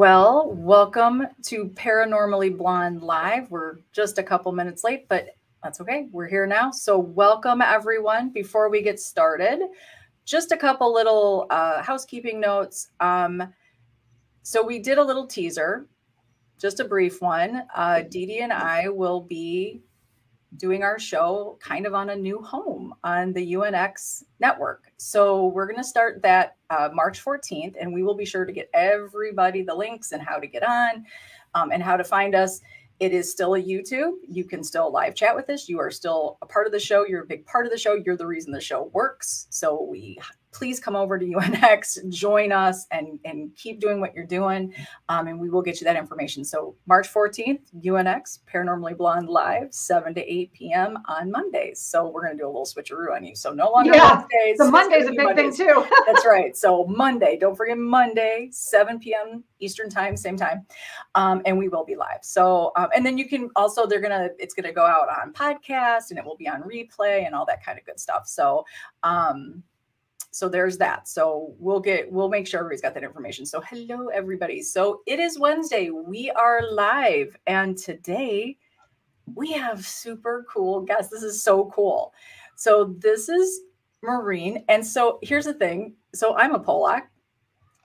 Well, welcome to Paranormally Blonde Live. We're just a couple minutes late, but that's okay. We're here now. So, welcome everyone. Before we get started, just a couple little uh, housekeeping notes. Um, so, we did a little teaser, just a brief one. Uh, Dee Dee and I will be doing our show kind of on a new home on the UNX network. So we're going to start that uh, March 14th, and we will be sure to get everybody the links and how to get on um, and how to find us. It is still a YouTube. You can still live chat with us. You are still a part of the show. You're a big part of the show. You're the reason the show works. So we please come over to UNX, join us, and, and keep doing what you're doing. Um, and we will get you that information. So, March 14th, UNX, Paranormally Blonde Live, 7 to 8 p.m. on Mondays. So, we're going to do a little switcheroo on you. So, no longer yeah, Wednesdays. So, Monday's a big Mondays. thing, too. That's right. So, Monday, don't forget Monday, 7 p.m. Eastern time, same time. Um, and we will be live. So, um, and then you can also, they're going to, it's going to go out on podcast and it will be on replay and all that kind of good stuff. So, um, so there's that. So we'll get we'll make sure everybody's got that information. So hello everybody. So it is Wednesday. We are live and today we have super cool guests. This is so cool. So this is Maureen and so here's the thing. So I'm a Polak.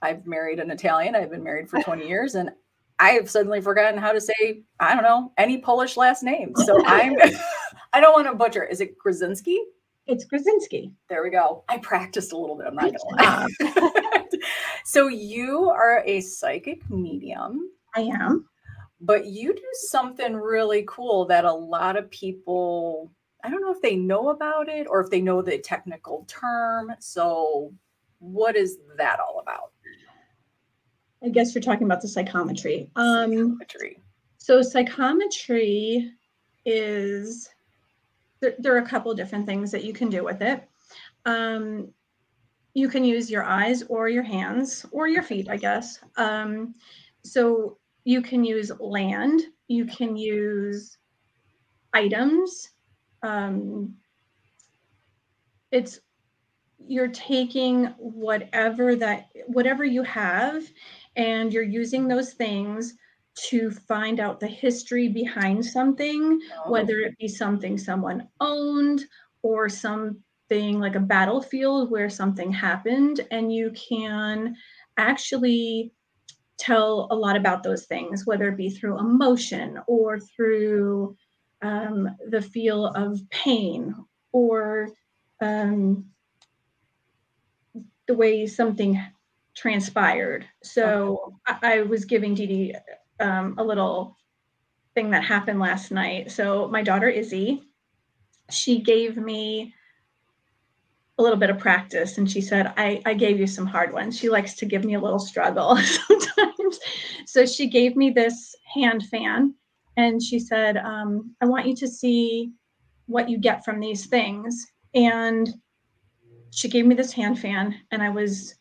I've married an Italian. I've been married for 20 years and I've suddenly forgotten how to say, I don't know, any Polish last name. So I'm I don't want to butcher. Is it Grudzinski? It's Grudzinski. There we go. I practiced a little bit. I'm not gonna lie. so you are a psychic medium. I am. But you do something really cool that a lot of people I don't know if they know about it or if they know the technical term. So what is that all about? I guess you're talking about the psychometry. Um, psychometry. So psychometry is there, there are a couple different things that you can do with it. Um, you can use your eyes or your hands or your feet, I guess. Um, so you can use land, you can use items. Um, it's you're taking whatever that whatever you have and you're using those things to find out the history behind something, oh. whether it be something someone owned or something like a battlefield where something happened, and you can actually tell a lot about those things, whether it be through emotion or through um, the feel of pain or um, the way something transpired. So. I, I, was giving Dee Dee um, a little thing that happened last night. So my daughter Izzy, she gave me a little bit of practice and she said I, I gave you some hard ones. She likes to give me a little struggle sometimes. So she gave me this hand fan and she said um, i want you to see what you get from these things. And she gave me this hand fan and i was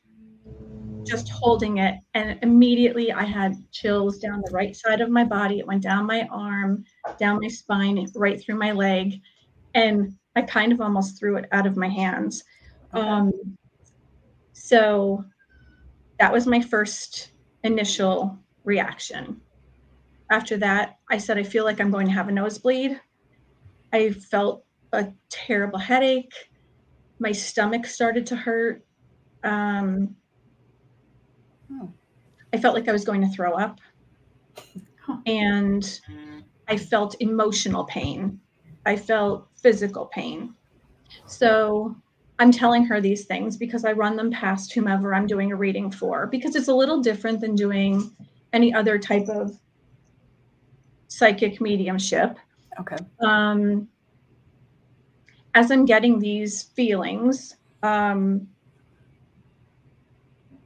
just holding it. And immediately I had chills down the right side of my body. It went down my arm, down my spine, right through my leg. And I kind of almost threw it out of my hands. Um, so that was my first initial reaction. After that, I said, I feel like I'm going to have a nosebleed. I felt a terrible headache. My stomach started to hurt. Um, I felt like I was going to throw up. And I felt emotional pain. I felt physical pain. So I'm telling her these things because I run them past whomever I'm doing a reading for, because it's a little different than doing any other type of psychic mediumship. Okay. Um, as I'm getting these feelings, um,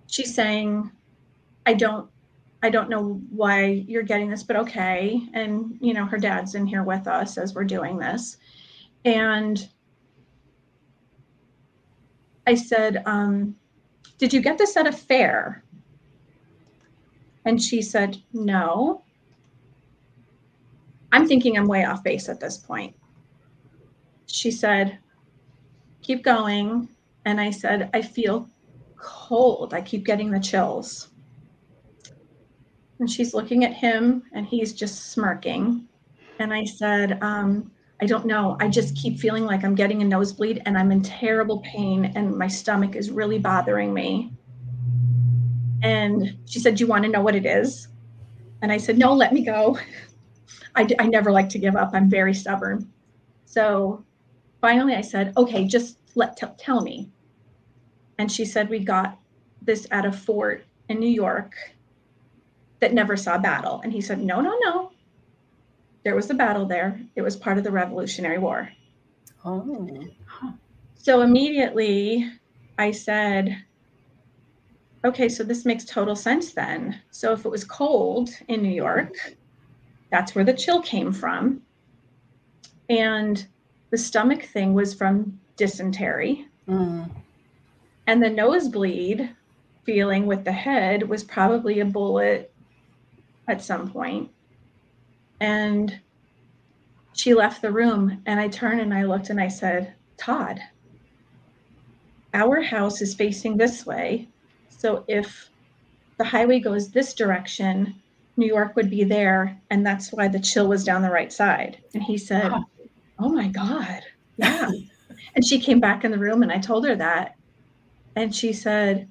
she's saying, I don't I don't know why you're getting this, but okay. And you know, her dad's in here with us as we're doing this. And I said, um, did you get this at a fair? And she said, no. I'm thinking I'm way off base at this point. She said, keep going. And I said, I feel cold. I keep getting the chills. And she's looking at him and he's just smirking. And I said, um, I don't know. I just keep feeling like I'm getting a nosebleed and I'm in terrible pain and my stomach is really bothering me. And she said, Do you want to know what it is? And I said, No, let me go. I, I never like to give up. I'm very stubborn. So finally I said, Okay, just let t- tell me. And she said, We got this at a fort in New York that never saw battle. And he said, No, no, no. There was a battle there. It was part of the Revolutionary War. Oh. So immediately I said, okay, so this makes total sense then. So if it was cold in New York, that's where the chill came from. And the stomach thing was from dysentery. Mm. And the nosebleed feeling with the head was probably a bullet at some point. And she left the room, and I turned and I looked and I said, Todd, our house is facing this way. So if the highway goes this direction, New York would be there. And that's why the chill was down the right side. And he said, Wow. Oh my God. Yeah. and she came back in the room and I told her that. And she said,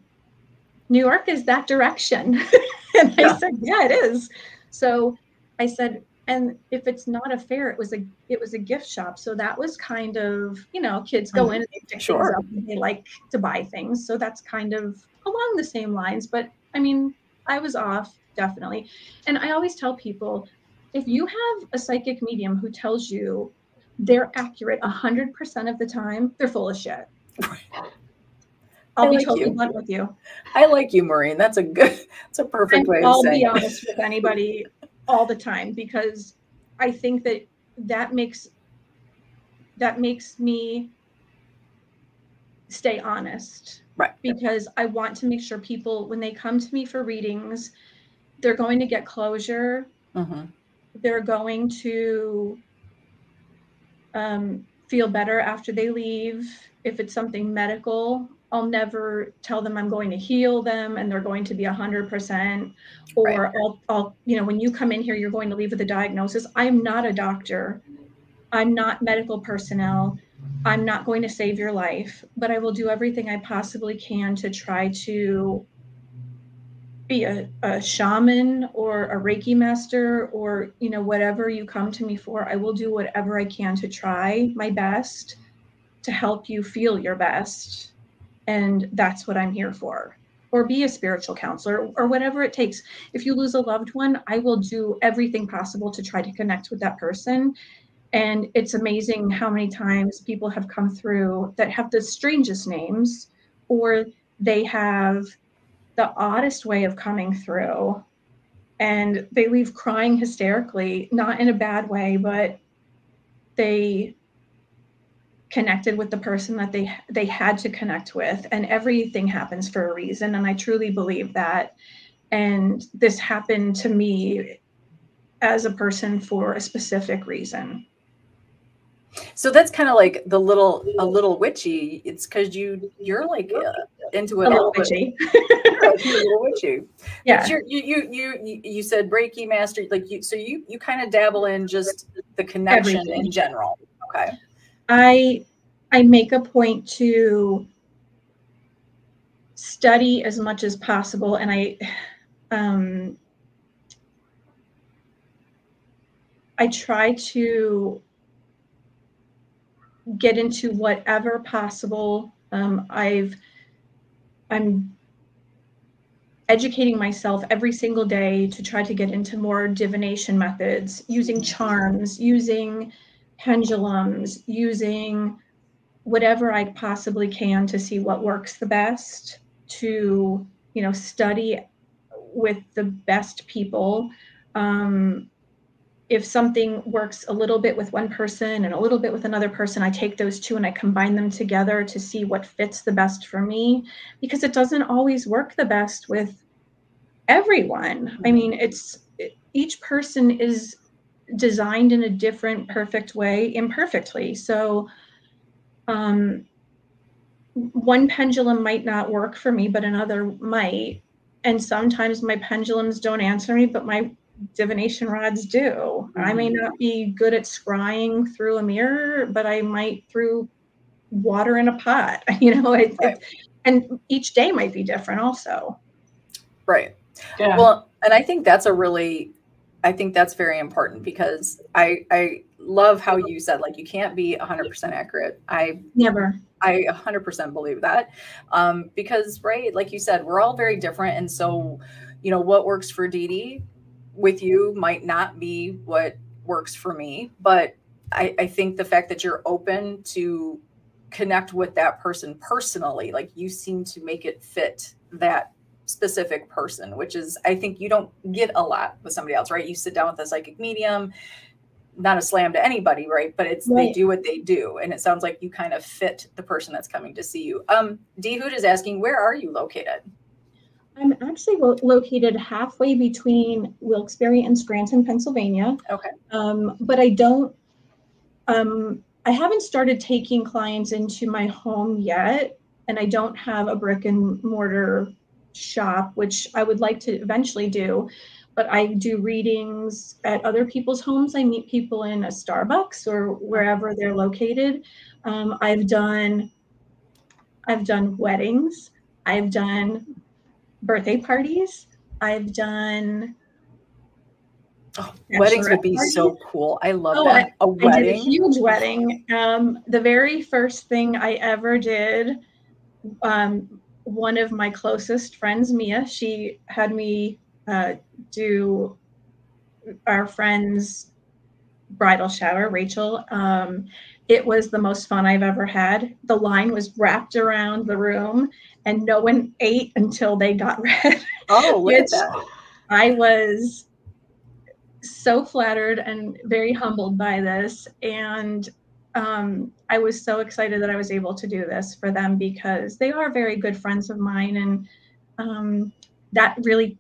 New York is that direction. and Yeah. I said, Yeah, it is. So I said, and if it's not a fair, it was a it was a gift shop. So that was kind of, you know, kids go Mhm. in and they pick Sure. things up and they like to buy things. So that's kind of along the same lines. But I mean, I was off, definitely. And I always tell people if you have a psychic medium who tells you they're accurate 100% of the time, they're full of shit. I'll I be like totally you. blunt with you. I like you, Maureen. That's a good, that's a perfect And way I'll be honest with anybody all the time because I think that that makes that makes me stay honest. Right. Because I want to make sure people when they come to me for readings, they're going to get closure. Mhm. They're going to um, feel better after they leave. If it's something medical, I'll never tell them I'm going to heal them and they're going to be 100%. Or Right. I'll, I'll, you know, when you come in here, you're going to leave with a diagnosis. I'm not a doctor. I'm not medical personnel. I'm not going to save your life, but I will do everything I possibly can to try to be a, a shaman or a Reiki master or, you know, whatever you come to me for. I will do whatever I can to try my best to help you feel your best. And that's what I'm here for. Or be a spiritual counselor or whatever it takes. If you lose a loved one, I will do everything possible to try to connect with that person. And it's amazing how many times people have come through that have the strangest names or they have the oddest way of coming through and they leave crying hysterically not in a bad way but they connected with the person that they they had to connect with and everything happens for a reason and i truly believe that and this happened to me as a person for a specific reason So that's kind of like the little, a little witchy. It's because you, you're like uh, into a it little all. witchy a little witchy. yeah But you're, you, you, you, you, you said Reiki master, like you, so you, you kind of dabble in just the connection Everything. in general. Okay. I I make a point to study as much as possible, and I um, I try to get into whatever possible. Um, I've I'm educating myself every single day to try to get into more divination methods, using charms, using pendulums, using whatever I possibly can to see what works the best, to, you know, study with the best people. Um, if something works a little bit with one person and a little bit with another person, I take those two and I combine them together to see what fits the best for me because it doesn't always work the best with everyone. I mean, it's each person is designed in a different perfect way imperfectly so um one pendulum might not work for me but another might and sometimes my pendulums don't answer me, but my divination rods do. Mm-hmm. I may mm-hmm. not be good at scrying through a mirror, but I might through water in a pot. You know, it, right. it, and each day might be different also. Right. Yeah. Well, and I think that's a really I think that's very important because I I love how you said like you can't be 100% accurate. I never I 100% believe that. Um because right like you said we're all very different and so you know what works for Dee Dee with you might not be what works for me, but I, I think the fact that you're open to connect with that person personally, like you seem to make it fit that specific person, which is, I think you don't get a lot with somebody else, right? You sit down with a psychic medium, not a slam to anybody, right? But it's right. they do what they do, and it sounds like you kind of fit the person that's coming to see you. Um, D Hoot is asking, where are you located? I'm actually lo- located halfway between Wilkes-Barre and Scranton, Pennsylvania. Okay. Um, but I don't. Um, I haven't started taking clients into my home yet, and I don't have a brick and mortar shop, which I would like to eventually do. But I do readings at other people's homes. I meet people in a Starbucks or wherever they're located. Um, I've done, I've done weddings. I've done birthday parties. I've done Oh, weddings would be party. so cool. I love oh, that. A wedding. I did a huge wedding. Um, the very first thing I ever did, um, one of my closest friends, Mia, she had me uh, do our friend's bridal shower, Rachel. Um, it was the most fun I've ever had. The line was wrapped around the room, and no one ate until they got red. Oh, that. I was so flattered and very humbled by this. And um, I was so excited that I was able to do this for them because they are very good friends of mine. And um, that really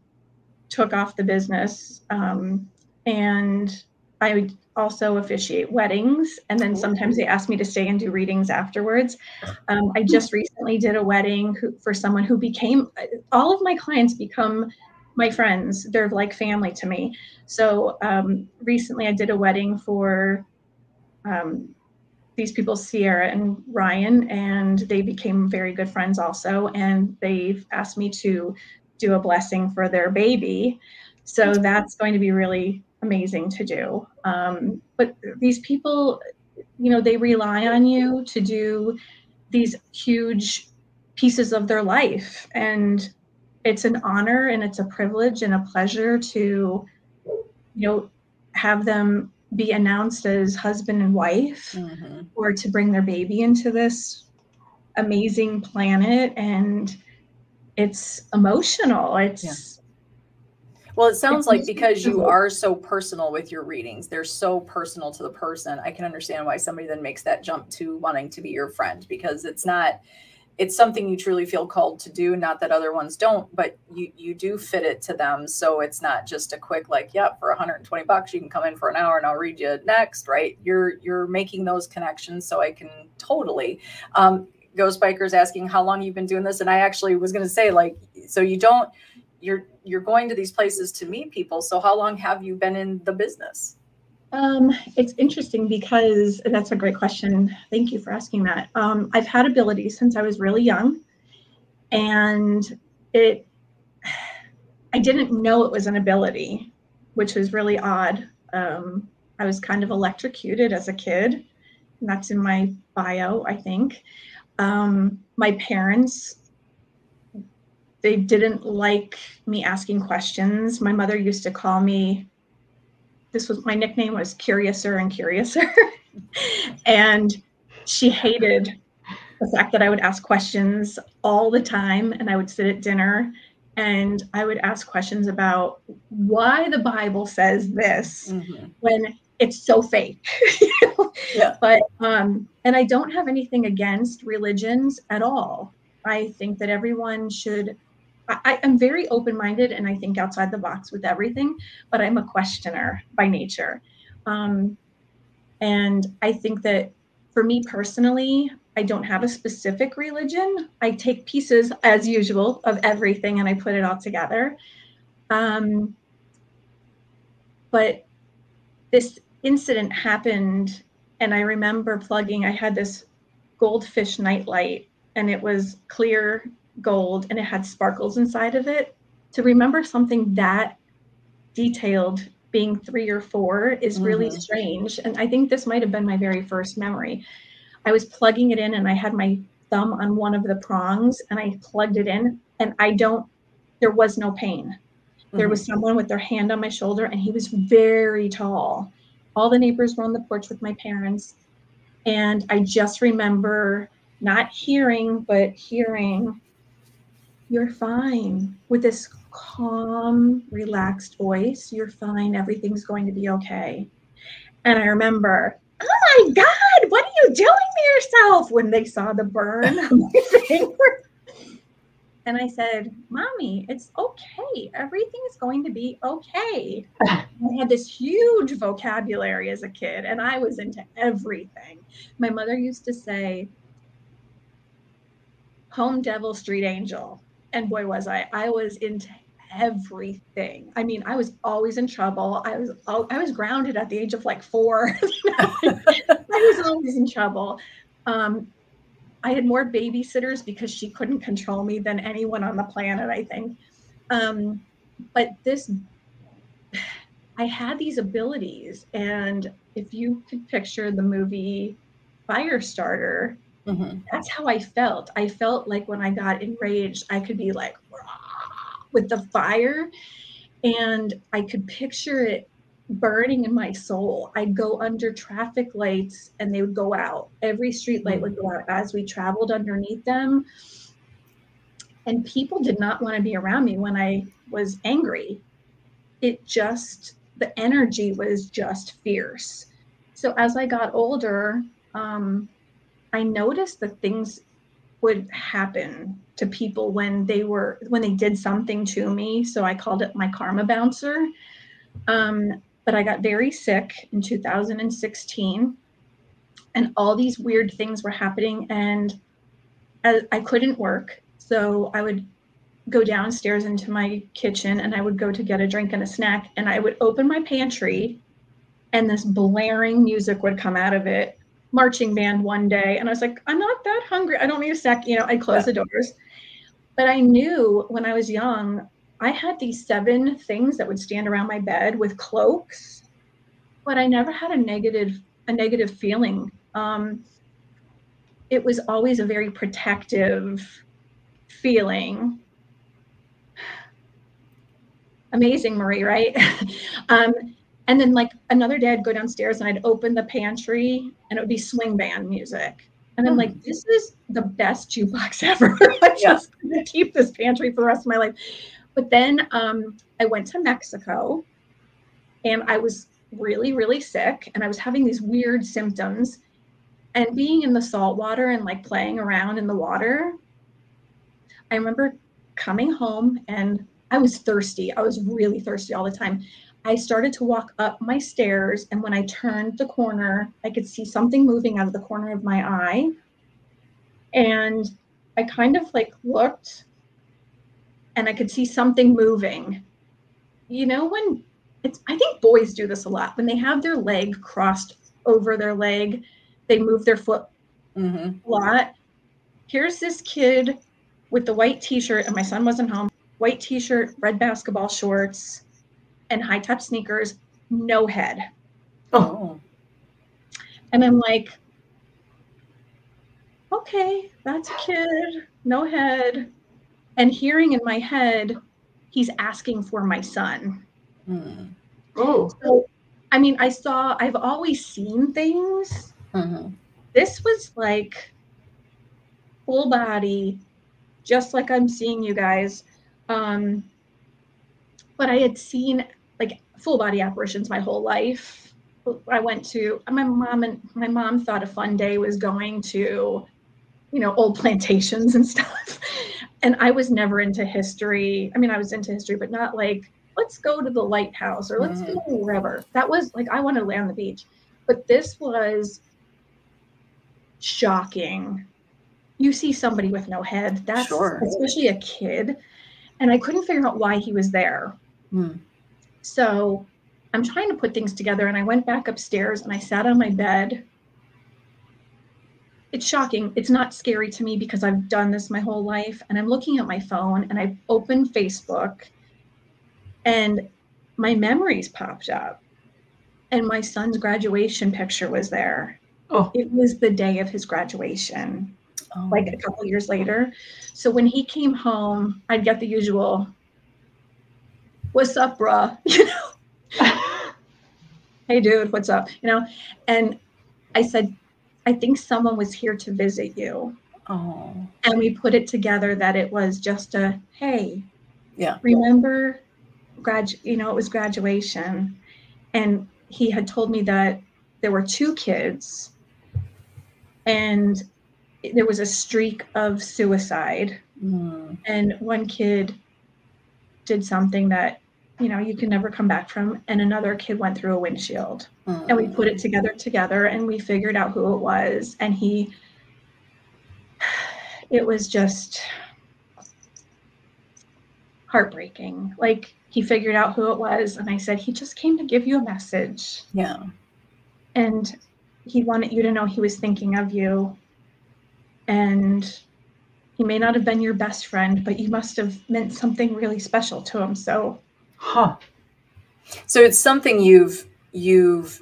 took off the business. Um, and I also officiate weddings. And then sometimes they ask me to stay and do readings afterwards. Um, I just recently did a wedding who, for someone who became, all of my clients become my friends. They're like family to me. So um, recently I did a wedding for um, these people, Sierra and Ryan, and they became very good friends also. And they've asked me to do a blessing for their baby. So that's going to be really amazing to do. Um, but these people, you know, they rely on you to do these huge pieces of their life. And it's an honor and it's a privilege and a pleasure to you know have them be announced as husband and wife mm-hmm. or to bring their baby into this amazing planet and it's emotional it's yeah. well it sounds like because you are so personal with your readings they're so personal to the person i can understand why somebody then makes that jump to wanting to be your friend because it's not it's something you truly feel called to do not that other ones don't but you you do fit it to them. So it's not just a quick like yep for 120 bucks you can come in for an hour and i'll read you next right? You're you're making those connections so i can totally um ghost bikers asking how long you've been doing this and i actually was going to say like so you don't you're you're going to these places to meet people so how long have you been in the business um, it's interesting because that's a great question. Thank you for asking that. Um, I've had abilities since I was really young, and it I didn't know it was an ability, which was really odd. Um, I was kind of electrocuted as a kid. And that's in my bio, I think. Um, my parents they didn't like me asking questions. My mother used to call me this was my nickname was Curiouser and Curiouser. and she hated the fact that I would ask questions all the time and I would sit at dinner and I would ask questions about why the Bible says this mm-hmm. when it's so fake. yeah. But um and I don't have anything against religions at all. I think that everyone should I, am very open minded and I think outside the box with everything, but I'm a questioner by nature. Um, and I think that for me personally, I don't have a specific religion. I take pieces, as usual, of everything and I put it all together. Um, but this incident happened, and I remember plugging, I had this goldfish nightlight, and it was clear gold and it had sparkles inside of it. To remember something that detailed being three or four is really mm-hmm. strange. And I think this might have been my very first memory. I was plugging it in and I had my thumb on one of the prongs and I plugged it in and I don't, there was no pain. There mm-hmm. was someone with their hand on my shoulder and he was very tall. All the neighbors were on the porch with my parents. And I just remember not hearing, but hearing, you're fine with this calm, relaxed voice. You're fine. Everything's going to be okay. And I remember oh my God, what are you doing to yourself? When they saw the burn And I said, Mommy, it's okay. Everything is going to be okay. I had this huge vocabulary as a kid, and I was into everything. My mother used to say, Home devil, street angel. And boy, was I. I was into everything. I mean, I was always in trouble. I was I was grounded at the age of like four. I was always in trouble. Um, I had more babysitters because she couldn't control me than anyone on the planet. I think. Um, but this, I had these abilities, and if you could picture the movie Firestarter, mm-hmm. that's how I felt. I felt like when I got enraged, I could be like, with the fire and I could picture it burning in my soul. I'd go under traffic lights and they would go out. Every street light would go out as we traveled underneath them. And people did not want to be around me when I was angry. It just, the energy was just fierce. So as I got older, um, I noticed that things would happen to people when they were when they did something to me. So i called it my karma bouncer. Um, but i got very sick in 2016 and all these weird things were happening and I, I couldn't work. So i would go downstairs into my kitchen and i would go to get a drink and a snack and i would open my pantry and this blaring music would come out of it marching band one day and I was like, I'm not that hungry. I don't need a snack. You know, I closed yeah. the doors. But I knew when I was young, I had these seven things that would stand around my bed with cloaks, but I never had a negative a negative feeling. Um, it was always a very protective feeling. Amazing, Marie, right? um, and then like another day I'd go downstairs and I'd open the pantry and it would be swing band music. And I'm like, hmm. this is the best jukebox ever. I'm just gonna keep this pantry for the rest of my life. But then um, I went to Mexico and I was really, really sick and I was having these weird symptoms. And being in the salt water and like playing around in the water, I remember coming home and I was thirsty. I was really thirsty all the time. I started to walk up my stairs, and when I turned the corner, I could see something moving out of the corner of my eye. And I kind of like looked and I could see something moving. You know, when it's, I think boys do this a lot. When they have their leg crossed over their leg, they move their foot mm-hmm. a lot. Here's this kid with the white t shirt, and my son wasn't home. White t shirt, red basketball shorts, and high top sneakers, no head. Oh. And I'm like, okay, that's a kid, no head. And hearing in my head, he's asking for my son. Mm. Oh. So, I mean, I saw, I've always seen things. Mm-hmm. This was like full body, just like I'm seeing you guys. Um, but I had seen full body apparitions my whole life. I went to my mom and my mom thought a fun day was going to, you know, old plantations and stuff. And I was never into history. I mean, I was into history, but not like let's go to the lighthouse or let's mm-hmm. go wherever. That was like I want to lay on the beach. But this was shocking. You see somebody with no head, that's Sure. especially a kid. And I couldn't figure out why he was there. Hmm. So I'm trying to put things together and I went back upstairs and I sat on my bed. It's shocking. It's not scary to me because I've done this my whole life. And I'm looking at my phone and I opened Facebook and my memories popped up. And my son's graduation picture was there. Oh. It was the day of his graduation Oh. like a couple years later. So when he came home, I'd get the usual, "What's up, bruh?" You know, "Hey, dude, what's up?" You know, and I said, "I think someone was here to visit you," oh. and we put it together that it was just a, "Hey, Yeah. remember, grad? You know, it was graduation," and he had told me that there were two kids, and there was a streak of suicide Hmm. and one kid did something that you know you can never come back from and another kid went through a windshield. And we mm. put it together together and we figured out who it was and he it was just heartbreaking. Like he figured out who it was and i said he just came to give you a message. Yeah. and he wanted you to know he was thinking of you. And he may not have been your best friend but you must have meant something really special to him so Huh. So it's something you've you've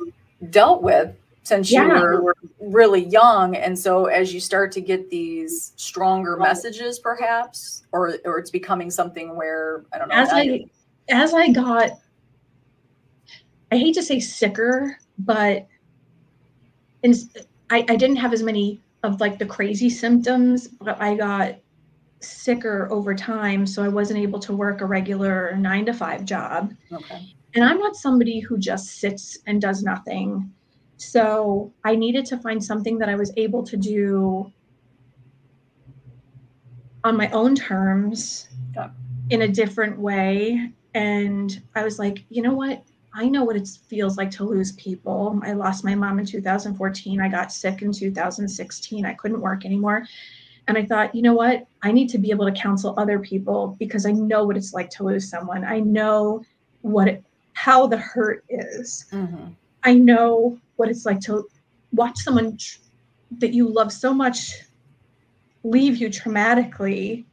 dealt with since you Yeah. were really young, and so as you start to get these stronger messages, perhaps, or or it's becoming something where I don't know. as now i you- as i got i hate to say sicker but in, I, I didn't have as many of like the crazy symptoms but i got sicker over time so i wasn't able to work a regular nine to five job okay. and I'm not somebody who just sits and does nothing. So I needed to find something that I was able to do on my own terms in a different way. And I was like, you know what? I know what it feels like to lose people. I lost my mom in 2014. I got sick in 2016. I couldn't work anymore. And I thought, you know what? I need to be able to counsel other people because I know what it's like to lose someone. I know what it, how the hurt is. Mhm. I know what it's like to watch someone tr- that you love so much leave you traumatically.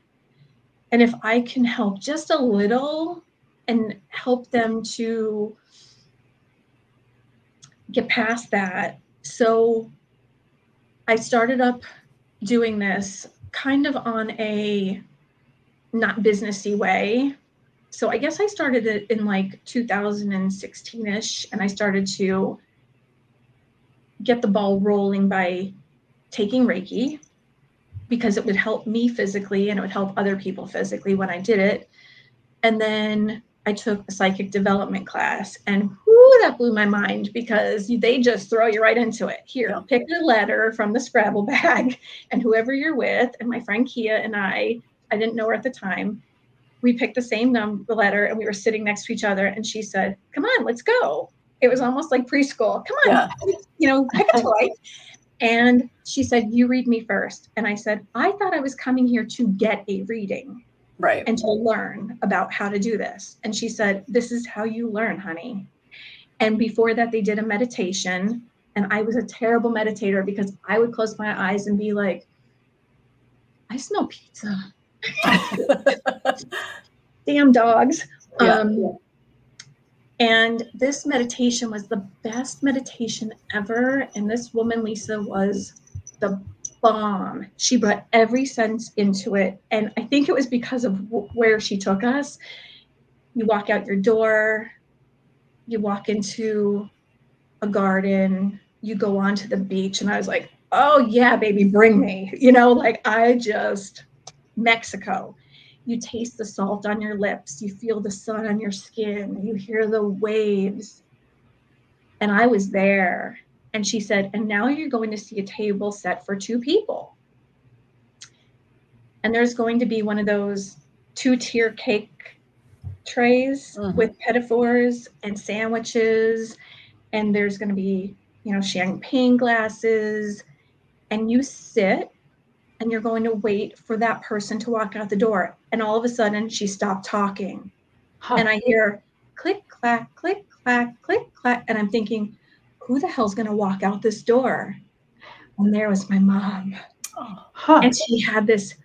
And if I can help just a little and help them to get past that. So I started up doing this kind of on a not businessy way. So I guess I started it in like 2016ish and I started to get the ball rolling by taking Reiki because it would help me physically and it would help other people physically when I did it. And then I took a psychic development class and whoo, that blew my mind because they just throw you right into it. Here, Yeah. pick a letter from the Scrabble bag and whoever you're with. And my friend Kia and I, I didn't know her at the time, we picked the same number letter and we were sitting next to each other and she said, Come on, let's go. It was almost like preschool. Come on, Yeah. you know, pick a toy. And she said, You read me first. And I said, I thought I was coming here to get a reading Right. and to learn about how to do this. And she said, This is how you learn, honey. And before that, they did a meditation. And I was a terrible meditator because I would close my eyes and be like, I smell pizza. Damn dogs. Yeah. Um, and this meditation was the best meditation ever. And this woman, Lisa, was the bomb. She brought every sense into it. And I think it was because of w- where she took us. You walk out your door, you walk into a garden, you go onto the beach. And I was like, oh, yeah, baby, bring me. You know, like I just, Mexico. You taste the salt on your lips, you feel the sun on your skin, you hear the waves. And I was there. And she said, and now you're going to see a table set for two people. And there's going to be one of those two tier cake trays Mhm. with petit fours and sandwiches. And there's going to be, you know, champagne glasses. and you sit and you're going to wait for that person to walk out the door. And all of a sudden, she stopped talking. Huh. And I hear click, clack, click, clack, click, clack. And I'm thinking, who the hell's going to walk out this door? And there was my mom. Huh. And she had this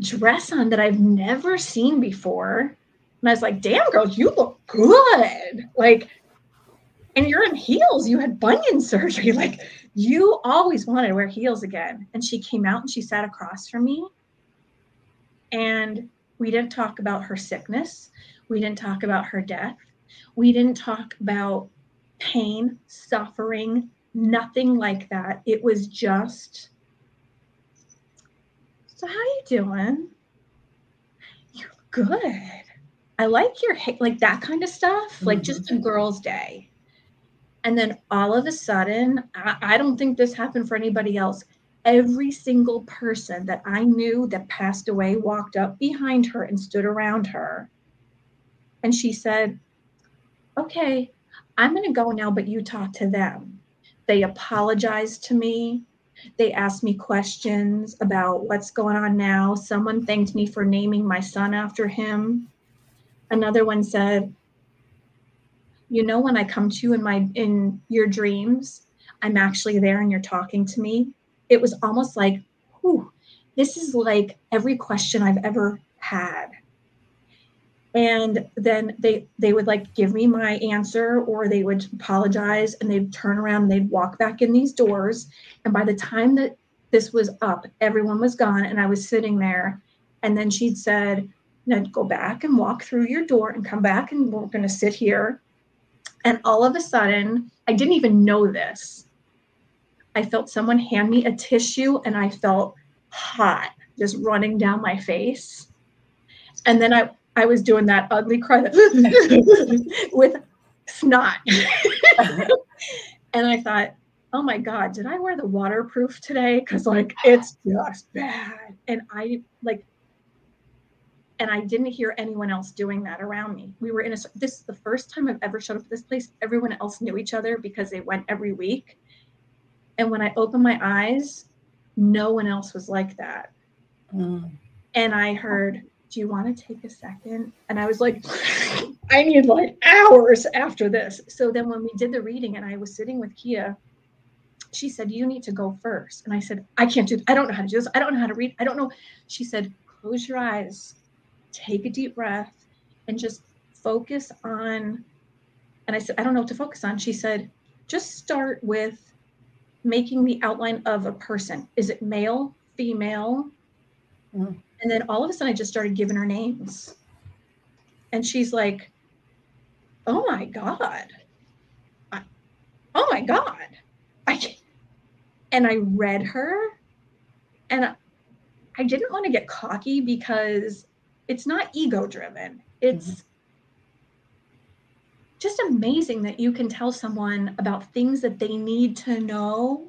dress on that I've never seen before. And I was like, damn, girl, you look good. Like, and you're in heels. You had bunion surgery. Like, you always wanted to wear heels again. And she came out and she sat across from me. And we didn't talk about her sickness. We didn't talk about her death. We didn't talk about pain, suffering, nothing like that. It was just, so how you doing? You're good. I like your like that kind of stuff, mm-hmm. like just a girl's day. And then all of a sudden, I, I don't think this happened for anybody else. Every single person that I knew that passed away walked up behind her and stood around her. And she said, Okay, I'm going to go now, but you talk to them. They apologized to me. They asked me questions about what's going on now. Someone thanked me for naming my son after him. Another one said, you know when i come to you in my in your dreams i'm actually there and you're talking to me it was almost like whew, this is like every question i've ever had and then they they would like give me my answer or they would apologize and they'd turn around and they'd walk back in these doors and by the time that this was up everyone was gone and i was sitting there and then she'd said now go back and walk through your door and come back and we're going to sit here and all of a sudden, I didn't even know this. I felt someone hand me a tissue and I felt hot just running down my face. And then I, I was doing that ugly cry with snot. and I thought, oh my God, did I wear the waterproof today? Because like it's just bad. And I like and I didn't hear anyone else doing that around me. We were in a this is the first time I've ever showed up at this place. Everyone else knew each other because they went every week. And when I opened my eyes, no one else was like that. Mm. And I heard, "Do you want to take a second? And I was like, I need like hours after this. So then when we did the reading and I was sitting with Kia, she said, You need to go first. And I said, I can't do I don't know how to do this. I don't know how to read. I don't know. She said, Close your eyes take a deep breath and just focus on and I said, I don't know what to focus on. She said, just start with making the outline of a person. Is it male, female? Mm. And then all of a sudden I just started giving her names. And she's like, oh my God. I, oh my God. I and I read her and I, I didn't want to get cocky because it's not ego driven it's mm-hmm. just amazing that you can tell someone about things that they need to know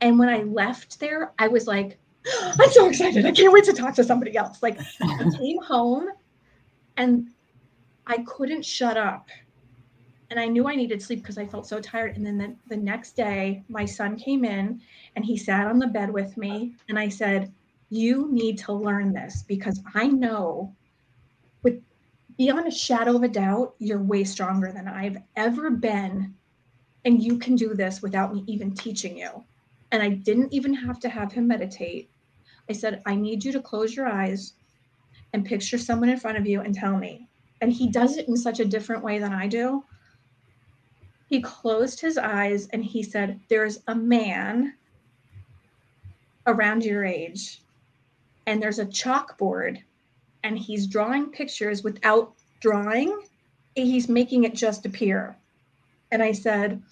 and when i left there i was like i'm so excited i can't wait to talk to somebody else like i came home and i couldn't shut up and I knew I needed sleep because I felt so tired. And then the, the next day, my son came in and he sat on the bed with me. And I said, you need to learn this because I know with beyond a shadow of a doubt, you're way stronger than I've ever been. And you can do this without me even teaching you. And I didn't even have to have him meditate. I said, I need you to close your eyes and picture someone in front of you and tell me. And he does it in such a different way than I do. He closed his eyes and he said, There's a man around your age and there's a chalkboard and he's drawing pictures without drawing he's making it just appear and i said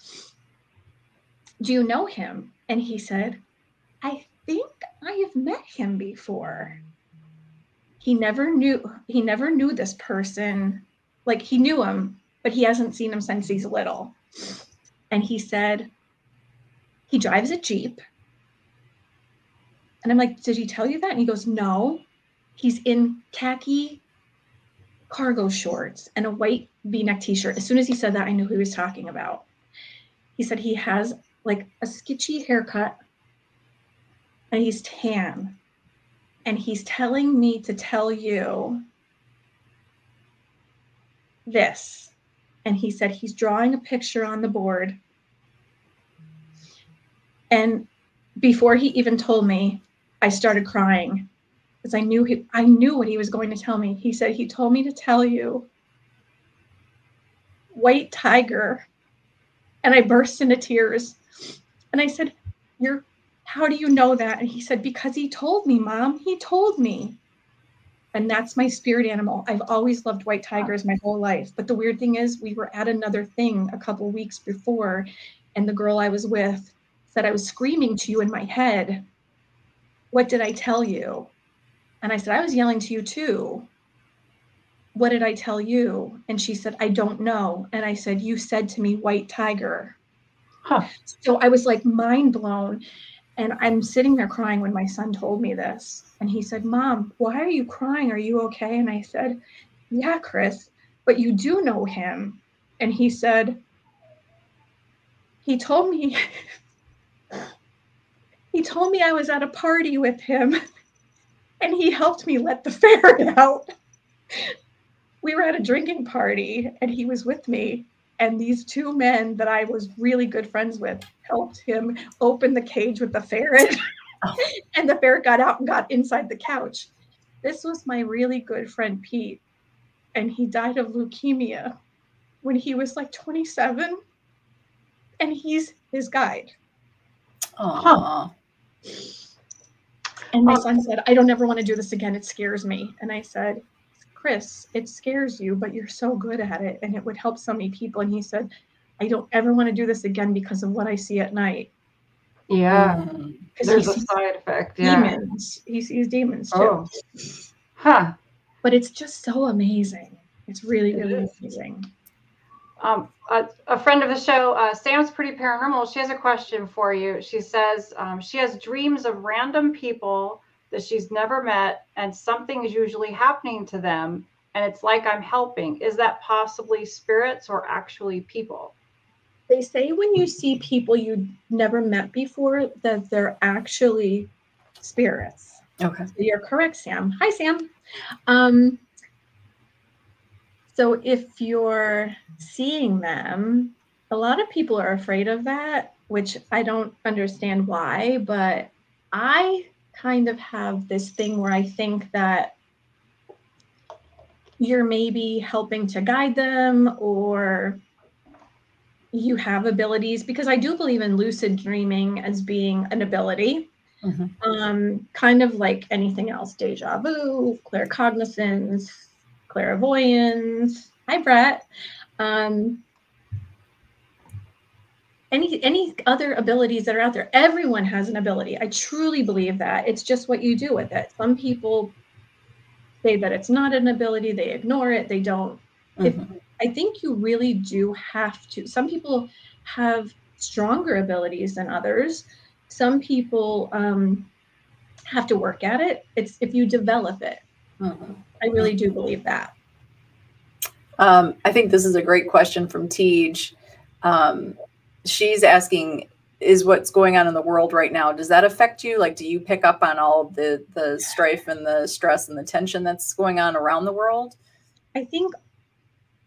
do you know him and he said i think i have met him before he never knew he never knew this person like he knew him but he hasn't seen him since he's little and he said he drives a jeep and I'm like, did he tell you that? And he goes, no. He's in khaki cargo shorts and a white v-neck t-shirt. As soon as he said that, I knew who he was talking about. He said he has like a sketchy haircut and he's tan and he's telling me to tell you this. And he said he's drawing a picture on the board. And before he even told me i started crying because i knew he i knew what he was going to tell me. He said he told me to tell you white tiger. And i burst into tears and i said you're how do you know that? And he said because he told me mom. He told me. And that's my spirit animal. I've always loved white tigers my whole life. But the weird thing is we were at another thing a couple weeks before and the girl i was with said i was screaming to you in my head what did i tell you? And i said i was yelling to you too. What did I tell you? And she said, I don't know. And I said, You said to me, white tiger. Huh. So I was like mind blown. And I'm sitting there crying when my son told me this. And he said, Mom, why are you crying? Are you okay? And I said, Yeah, Chris, but you do know him. And he said, He told me, he told me I was at a party with him and he helped me let the ferret out we were at a drinking party and he was with me and these two men that I was really good friends with helped him open the cage with the ferret. Oh. and the ferret got out and got inside the couch. This was my really good friend Pete, and he died of leukemia when he was like 27, and he's his guide. Aww. And my um, son said, I don't ever want to do this again. It scares me. And I said, Chris, it scares you, but you're so good at it and it would help so many people. And he said, I don't ever want to do this again because of what I see at night. Yeah. Mm-hmm. There's a side effect. Yeah. Demons. He sees demons too. Oh. Huh. But it's just so amazing. It's really, really it amazing. Um, a, a, friend of the show, uh, Sam's Pretty Paranormal, she has a question for you. She says um, she has dreams of random people that she's never met and something is usually happening to them and it's like I'm helping. Is that possibly spirits or actually people? They say when you see people you never met before that they're actually spirits. Okay. So you're correct, Sam. Hi, Sam. Um, so if you're seeing them, a lot of people are afraid of that, which I don't understand why, but I kind of have this thing where I think that you're maybe helping to guide them or you have abilities because I do believe in lucid dreaming as being an ability. Mm-hmm. Um, kind of like anything else, deja vu, claircognizance, clairvoyance. Hi, Brett. Um, any any other abilities that are out there. Everyone has an ability. I truly believe that. It's just what you do with it. Some people say that it's not an ability. They ignore it. They don't. Mm-hmm. if, i think you really do have to some people have stronger abilities than others. Some people um, have to work at it. It's if you develop it. Mm-hmm. i really do believe that. Um, i think this is a great question from Tej. Um, she's asking is what's going on in the world right now does that affect you? Like do you pick up on all the the strife and the stress and the tension that's going on around the world? I think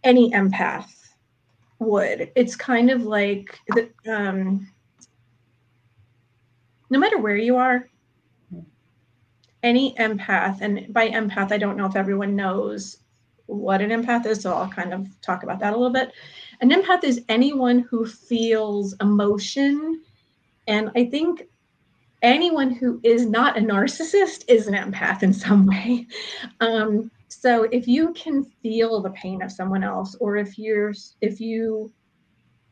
any empath would. It's kind of like the, um no matter where you are any empath and by empath i don't know if everyone knows what an empath is so i'll kind of talk about that a little bit an empath is anyone who feels emotion. And I think anyone who is not a narcissist is an empath in some way. Um, so if you can feel the pain of someone else, or if you're if you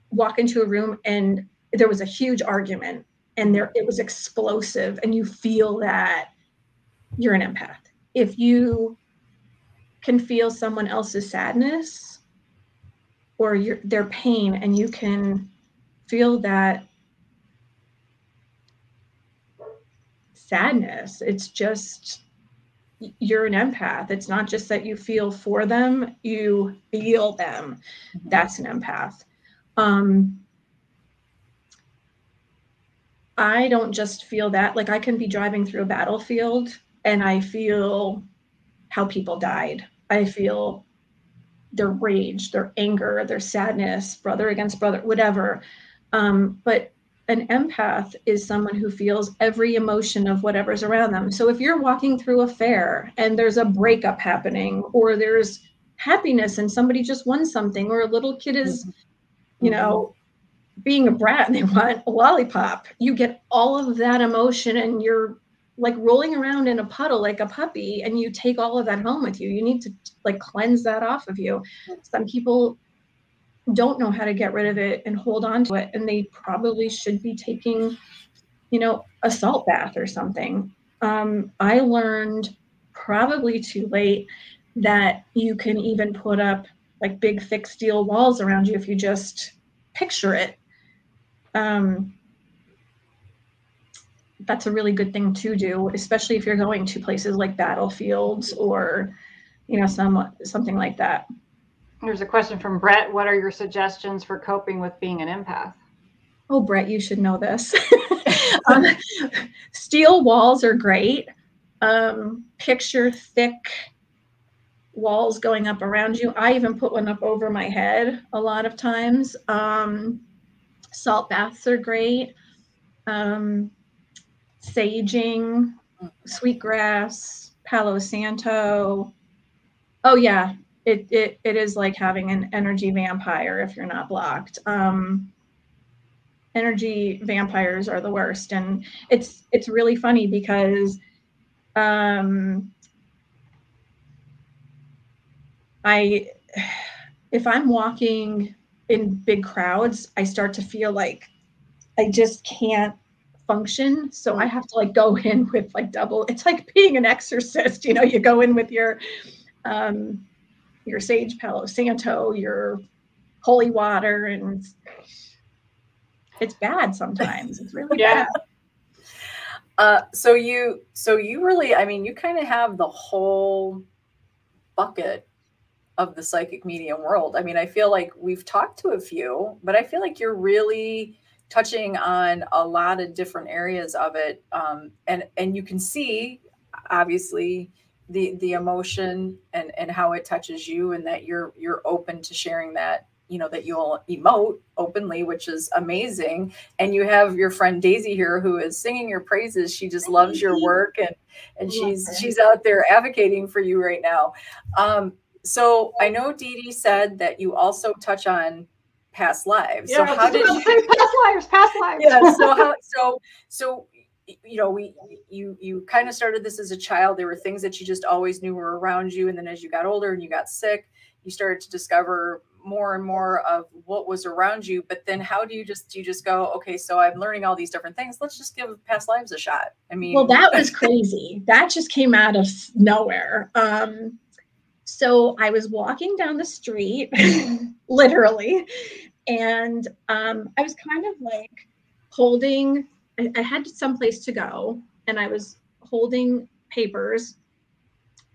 walk into a room and there was a huge argument and there it was explosive and you feel that you're an empath. If you can feel someone else's sadness or your their pain and you can feel that sadness it's just you're an empath it's not just that you feel for them you feel them mm-hmm. that's an empath um I don't just feel that. Like I can be driving through a battlefield and I feel how people died. I feel their rage, their anger, their sadness, brother against brother, whatever. Um, but an empath is someone who feels every emotion of whatever's around them. So if you're walking through a fair and there's a breakup happening, or there's happiness and somebody just won something, or a little kid is, mm-hmm. you know, being a brat and they want a lollipop, you get all of that emotion and you're like rolling around in a puddle like a puppy and you take all of that home with you. You need to like cleanse that off of you. Some people don't know how to get rid of it and hold on to it and they probably should be taking you know a salt bath or something um, i learned probably too late that you can even put up like big thick steel walls around you if you just picture it um, that's a really good thing to do especially if you're going to places like battlefields or you know some something like that there's a question from Brett. What are your suggestions for coping with being an empath? Oh, Brett, you should know this. um, steel walls are great. Um, picture thick walls going up around you. I even put one up over my head a lot of times. Um, salt baths are great. Um, saging, sweetgrass, Palo Santo. Oh, yeah, it, it it is like having an energy vampire if you're not blocked. Um, energy vampires are the worst, and it's it's really funny because um, I if I'm walking in big crowds, I start to feel like I just can't function. So I have to like go in with like double. It's like being an exorcist, you know. You go in with your um, your sage Palo Santo, your holy water, and it's bad sometimes. It's really yeah. bad. Uh, so you, so you really, I mean, you kind of have the whole bucket of the psychic medium world. I mean, I feel like we've talked to a few, but I feel like you're really touching on a lot of different areas of it, um, and and you can see, obviously, the the emotion and and how it touches you and that you're you're open to sharing that you know that you'll emote openly which is amazing. And you have your friend daisy here who is singing your praises. She just loves your work and and she's she's out there advocating for you right now. Um so i know Dee Dee said that you also touch on past lives. Yeah, so how did you past lives past lives. Yeah so how so so you know we you you kind of started this as a child. There were things that you just always knew were around you and then as you got older and you got sick you started to discover more and more of what was around you. But then how do you just do you just go okay so i'm learning all these different things. Let's just give past lives a shot. I mean well that was crazy. That just came out of nowhere. Um so i was walking down the street literally and um i was kind of like holding I, I had some place to go and I was holding papers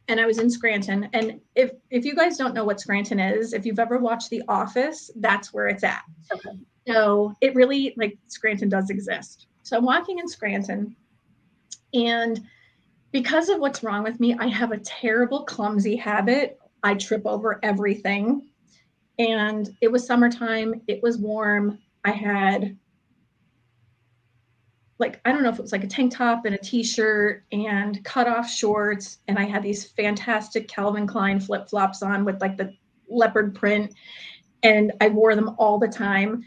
and I was in Scranton. And if if you guys don't know what Scranton is, if you've ever watched The Office, that's where it's at. Okay. So it really like Scranton does exist. So I'm walking in Scranton, and because of what's wrong with me, I have a terrible clumsy habit. I trip over everything. And it was summertime, it was warm. I had like I don't know if it was like a tank top and a t-shirt and cut off shorts and I had these fantastic Calvin Klein flip-flops on with like the leopard print and I wore them all the time.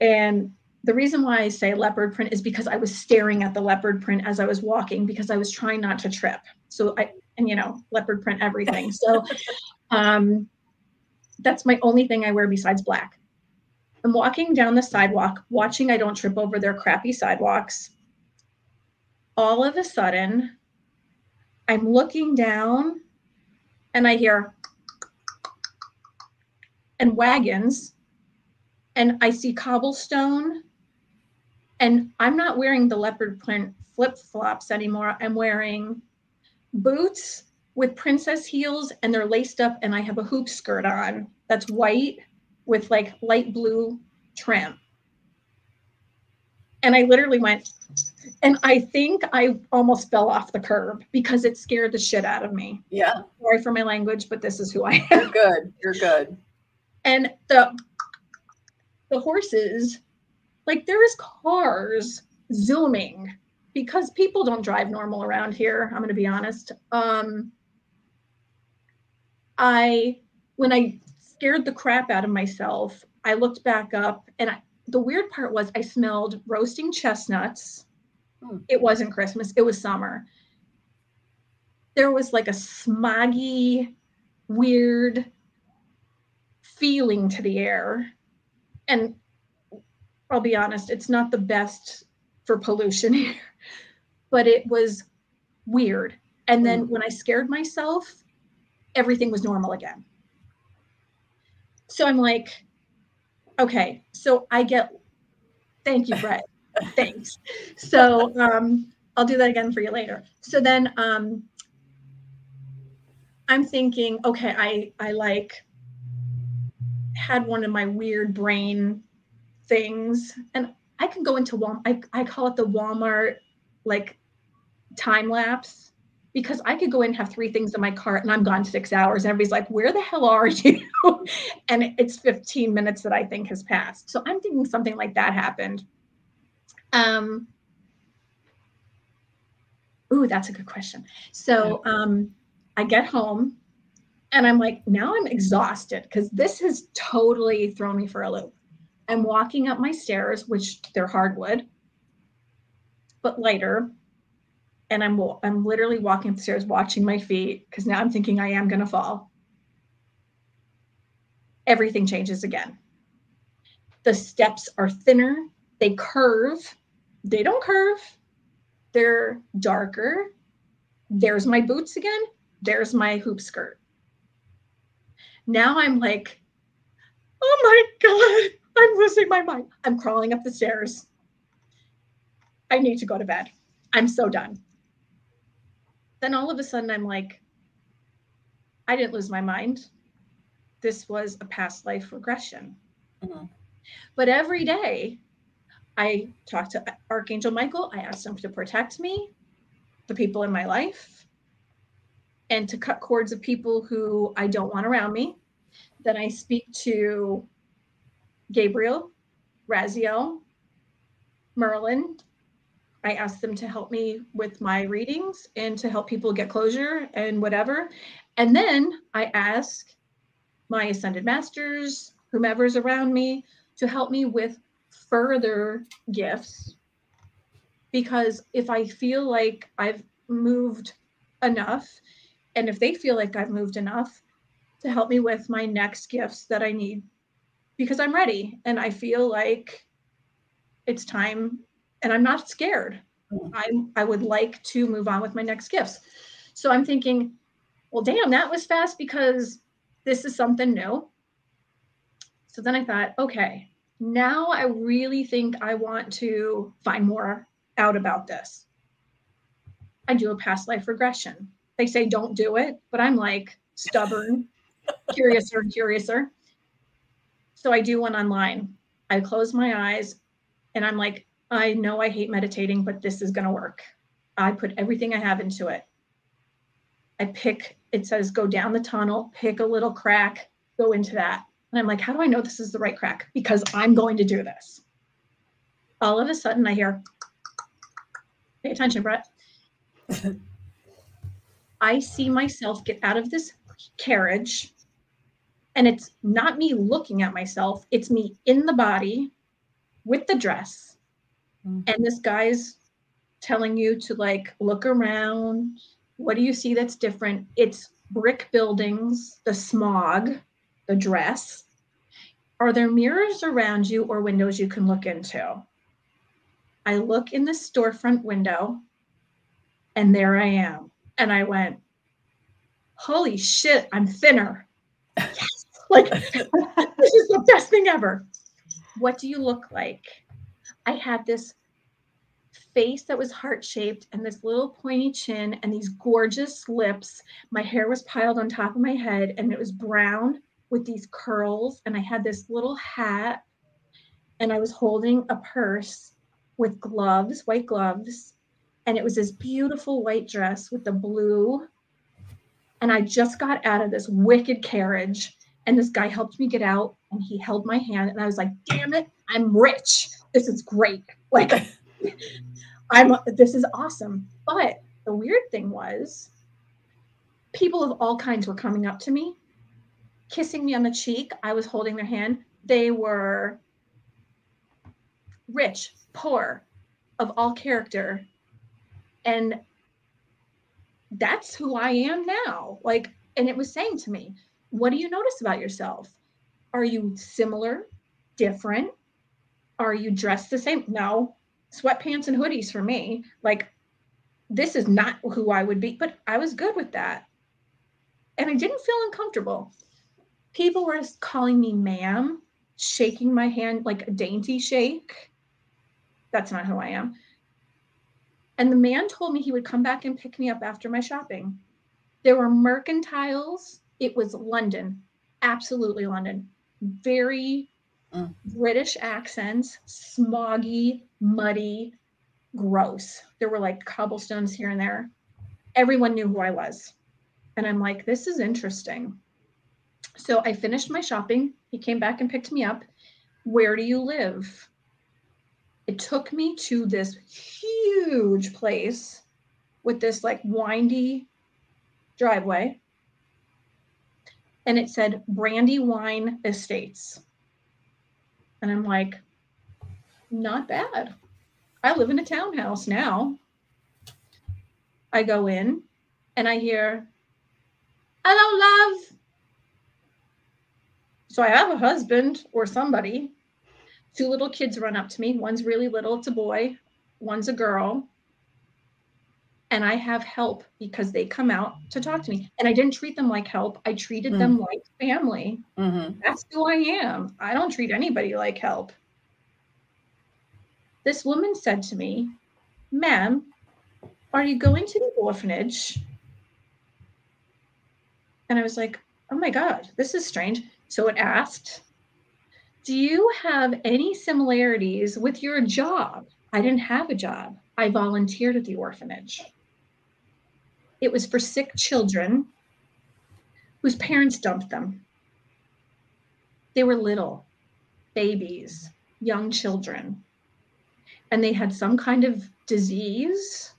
And the reason why I say leopard print is because I was staring at the leopard print as I was walking because I was trying not to trip. So I and you know, leopard print everything. So um that's my only thing I wear besides black. I'm walking down the sidewalk, watching I don't trip over their crappy sidewalks. All of a sudden, I'm looking down and I hear and wagons and I see cobblestone and I'm not wearing the leopard print flip flops anymore. I'm wearing boots with princess heels and they're laced up and I have a hoop skirt on that's white with like light blue trim. And I literally went, and I think I almost fell off the curb because it scared the shit out of me. Yeah. Sorry for my language, but this is who I am. You're good. You're good. And the the horses, like there is cars zooming because people don't drive normal around here. I'm going to be honest. Um, I when I scared the crap out of myself, I looked back up and I, the weird part was I smelled roasting chestnuts. Hmm. It wasn't Christmas, it was summer. There was like a smoggy, weird feeling to the air. And I'll be honest, it's not the best for pollution here, but it was weird. And then when I scared myself, everything was normal again. So I'm like, okay, so I get, thank you, Brett. Thanks. So um, I'll do that again for you later. So then um, I'm thinking, okay, I I like had one of my weird brain things, and I can go into Walmart. I, I call it the Walmart like time lapse because I could go in and have three things in my cart and I'm gone six hours. And everybody's like, where the hell are you? and it's 15 minutes that I think has passed. So I'm thinking something like that happened. Um, ooh, that's a good question. So um, I get home and I'm like, now I'm exhausted because this has totally thrown me for a loop. I'm walking up my stairs, which they're hardwood, but lighter. And I'm I'm literally walking up the stairs, watching my feet because now I'm thinking I am gonna fall. Everything changes again. The steps are thinner, they curve, they don't curve, they're darker. There's my boots again, there's my hoop skirt. Now I'm like, oh my God, I'm losing my mind. I'm crawling up the stairs. I need to go to bed. I'm so done. Then all of a sudden, I'm like, I didn't lose my mind. This was a past life regression. Mhm. But every day, I talk to Archangel Michael. I ask him to protect me, the people in my life, and to cut cords of people who I don't want around me. Then I speak to Gabriel, Raziel, Merlin. I ask them to help me with my readings and to help people get closure and whatever. And then I ask my ascended masters, whomever's around me, to help me with further gifts. Because if I feel like I've moved enough, and if they feel like I've moved enough, to help me with my next gifts that I need because I'm ready and I feel like it's time and I'm not scared. Mm. I I would like to move on with my next gifts. So I'm thinking, well damn, that was fast because this is something new. So then I thought, okay, now I really think I want to find more out about this. I do a past life regression. They say don't do it, but I'm like stubborn, curiouser, curiouser. So I do one online. I close my eyes and I'm like, I know I hate meditating, but this is going to work. I put everything I have into it. I pick, it says go down the tunnel, pick a little crack, go into that. And I'm like, how do I know this is the right crack? Because I'm going to do this. All of a sudden, I hear, pay attention, Brett. I see myself get out of this carriage and it's not me looking at myself it's me in the body with the dress Mm. and this guy's telling you to like look around. What do you see that's different? It's brick buildings the smog the dress. Are there mirrors around you or windows you can look into? I look in the storefront window and there i am. And i went holy shit i'm thinner. Yes. Like this is the best thing ever. What do you look like i had this face that was heart shaped and this little pointy chin and these gorgeous lips my hair was piled on top of my head and it was brown with these curls and i had this little hat and i was holding a purse with gloves, white gloves, and it was this beautiful white dress with the blue. And I just got out of this wicked carriage, and this guy helped me get out, and he held my hand, and I was like, "Damn it, I'm rich. This is great. Like, I'm. This is awesome." But the weird thing was, people of all kinds were coming up to me, kissing me on the cheek. I was holding their hand. They were rich, poor, of all character. And that's who I am now. Like, and it was saying to me, what do you notice about yourself? Are you similar, different? Are you dressed the same? No, sweatpants and hoodies for me. Like, this is not who I would be, but I was good with that. And I didn't feel uncomfortable. People were calling me ma'am, shaking my hand like a dainty shake. That's not who I am. And the man told me he would come back and pick me up after my shopping. There were mercantiles. It was London, absolutely London. Very mm. British accents, smoggy, muddy, gross. There were like cobblestones here and there. Everyone knew who I was. And I'm like, this is interesting. So I finished my shopping. He came back and picked me up. Where do you live? It took me to this huge place with this like windy driveway. And it said Brandywine Estates. And I'm like, not bad. I live in a townhouse now. I go in and I hear, hello, love. So I have a husband or somebody. Two little kids run up to me. One's really little, it's a boy, one's a girl. And I have help because they come out to talk to me. And I didn't treat them like help. I treated mm. them like family. Mm-hmm. That's who I am. I don't treat anybody like help. This woman said to me, Ma'am, are you going to the orphanage? And I was like, Oh my God, this is strange. So it asked, Do you have any similarities with your job? I didn't have a job. I volunteered at the orphanage. It was for sick children whose parents dumped them. They were little babies, young children and they had some kind of disease.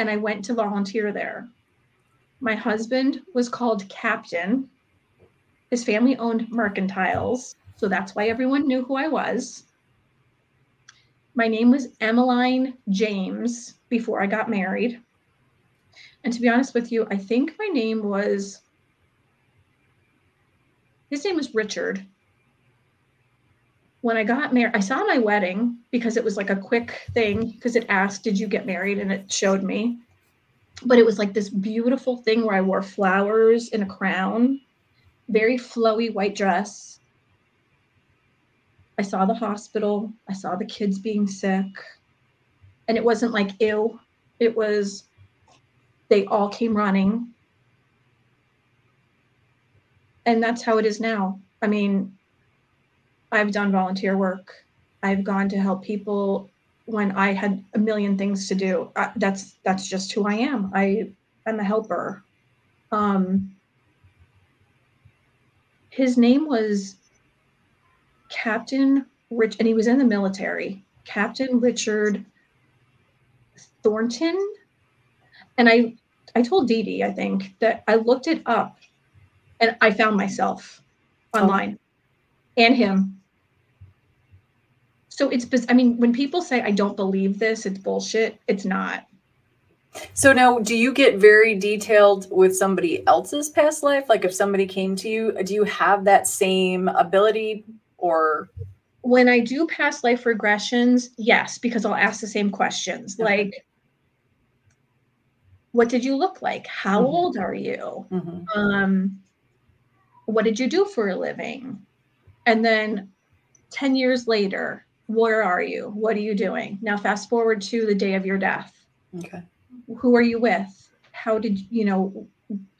And I went to volunteer there. My husband was called Captain. His family owned mercantiles. So that's why everyone knew who I was. My name was Emmeline James before I got married. And to be honest with you, I think my name was, his name was Richard when I got married, I saw my wedding because it was like a quick thing because it asked, Did you get married? And it showed me. But it was like this beautiful thing where I wore flowers in a crown, very flowy white dress. I saw the hospital, I saw the kids being sick. And it wasn't like, ew, it was, they all came running. And that's how it is now. I mean, I've done volunteer work. I've gone to help people when I had a million things to do. I, that's that's just who I am. I am a helper. Um, his name was Captain Rich, and he was in the military. Captain Richard Thornton, and I I told Dee Dee I think that I looked it up, and I found myself oh. online, oh. and him so it's, I mean, when people say, I don't believe this, it's bullshit, it's not. So now, do you get very detailed with somebody else's past life? Like if somebody came to you, do you have that same ability or? When I do past life regressions, yes, because I'll ask the same questions okay. like, what did you look like? How mm-hmm. old are you? Mm-hmm. Um, what did you do for a living? And then 10 years later, where are you? What are you doing? Now, fast forward to the day of your death. Okay. Who are you with? How did you know?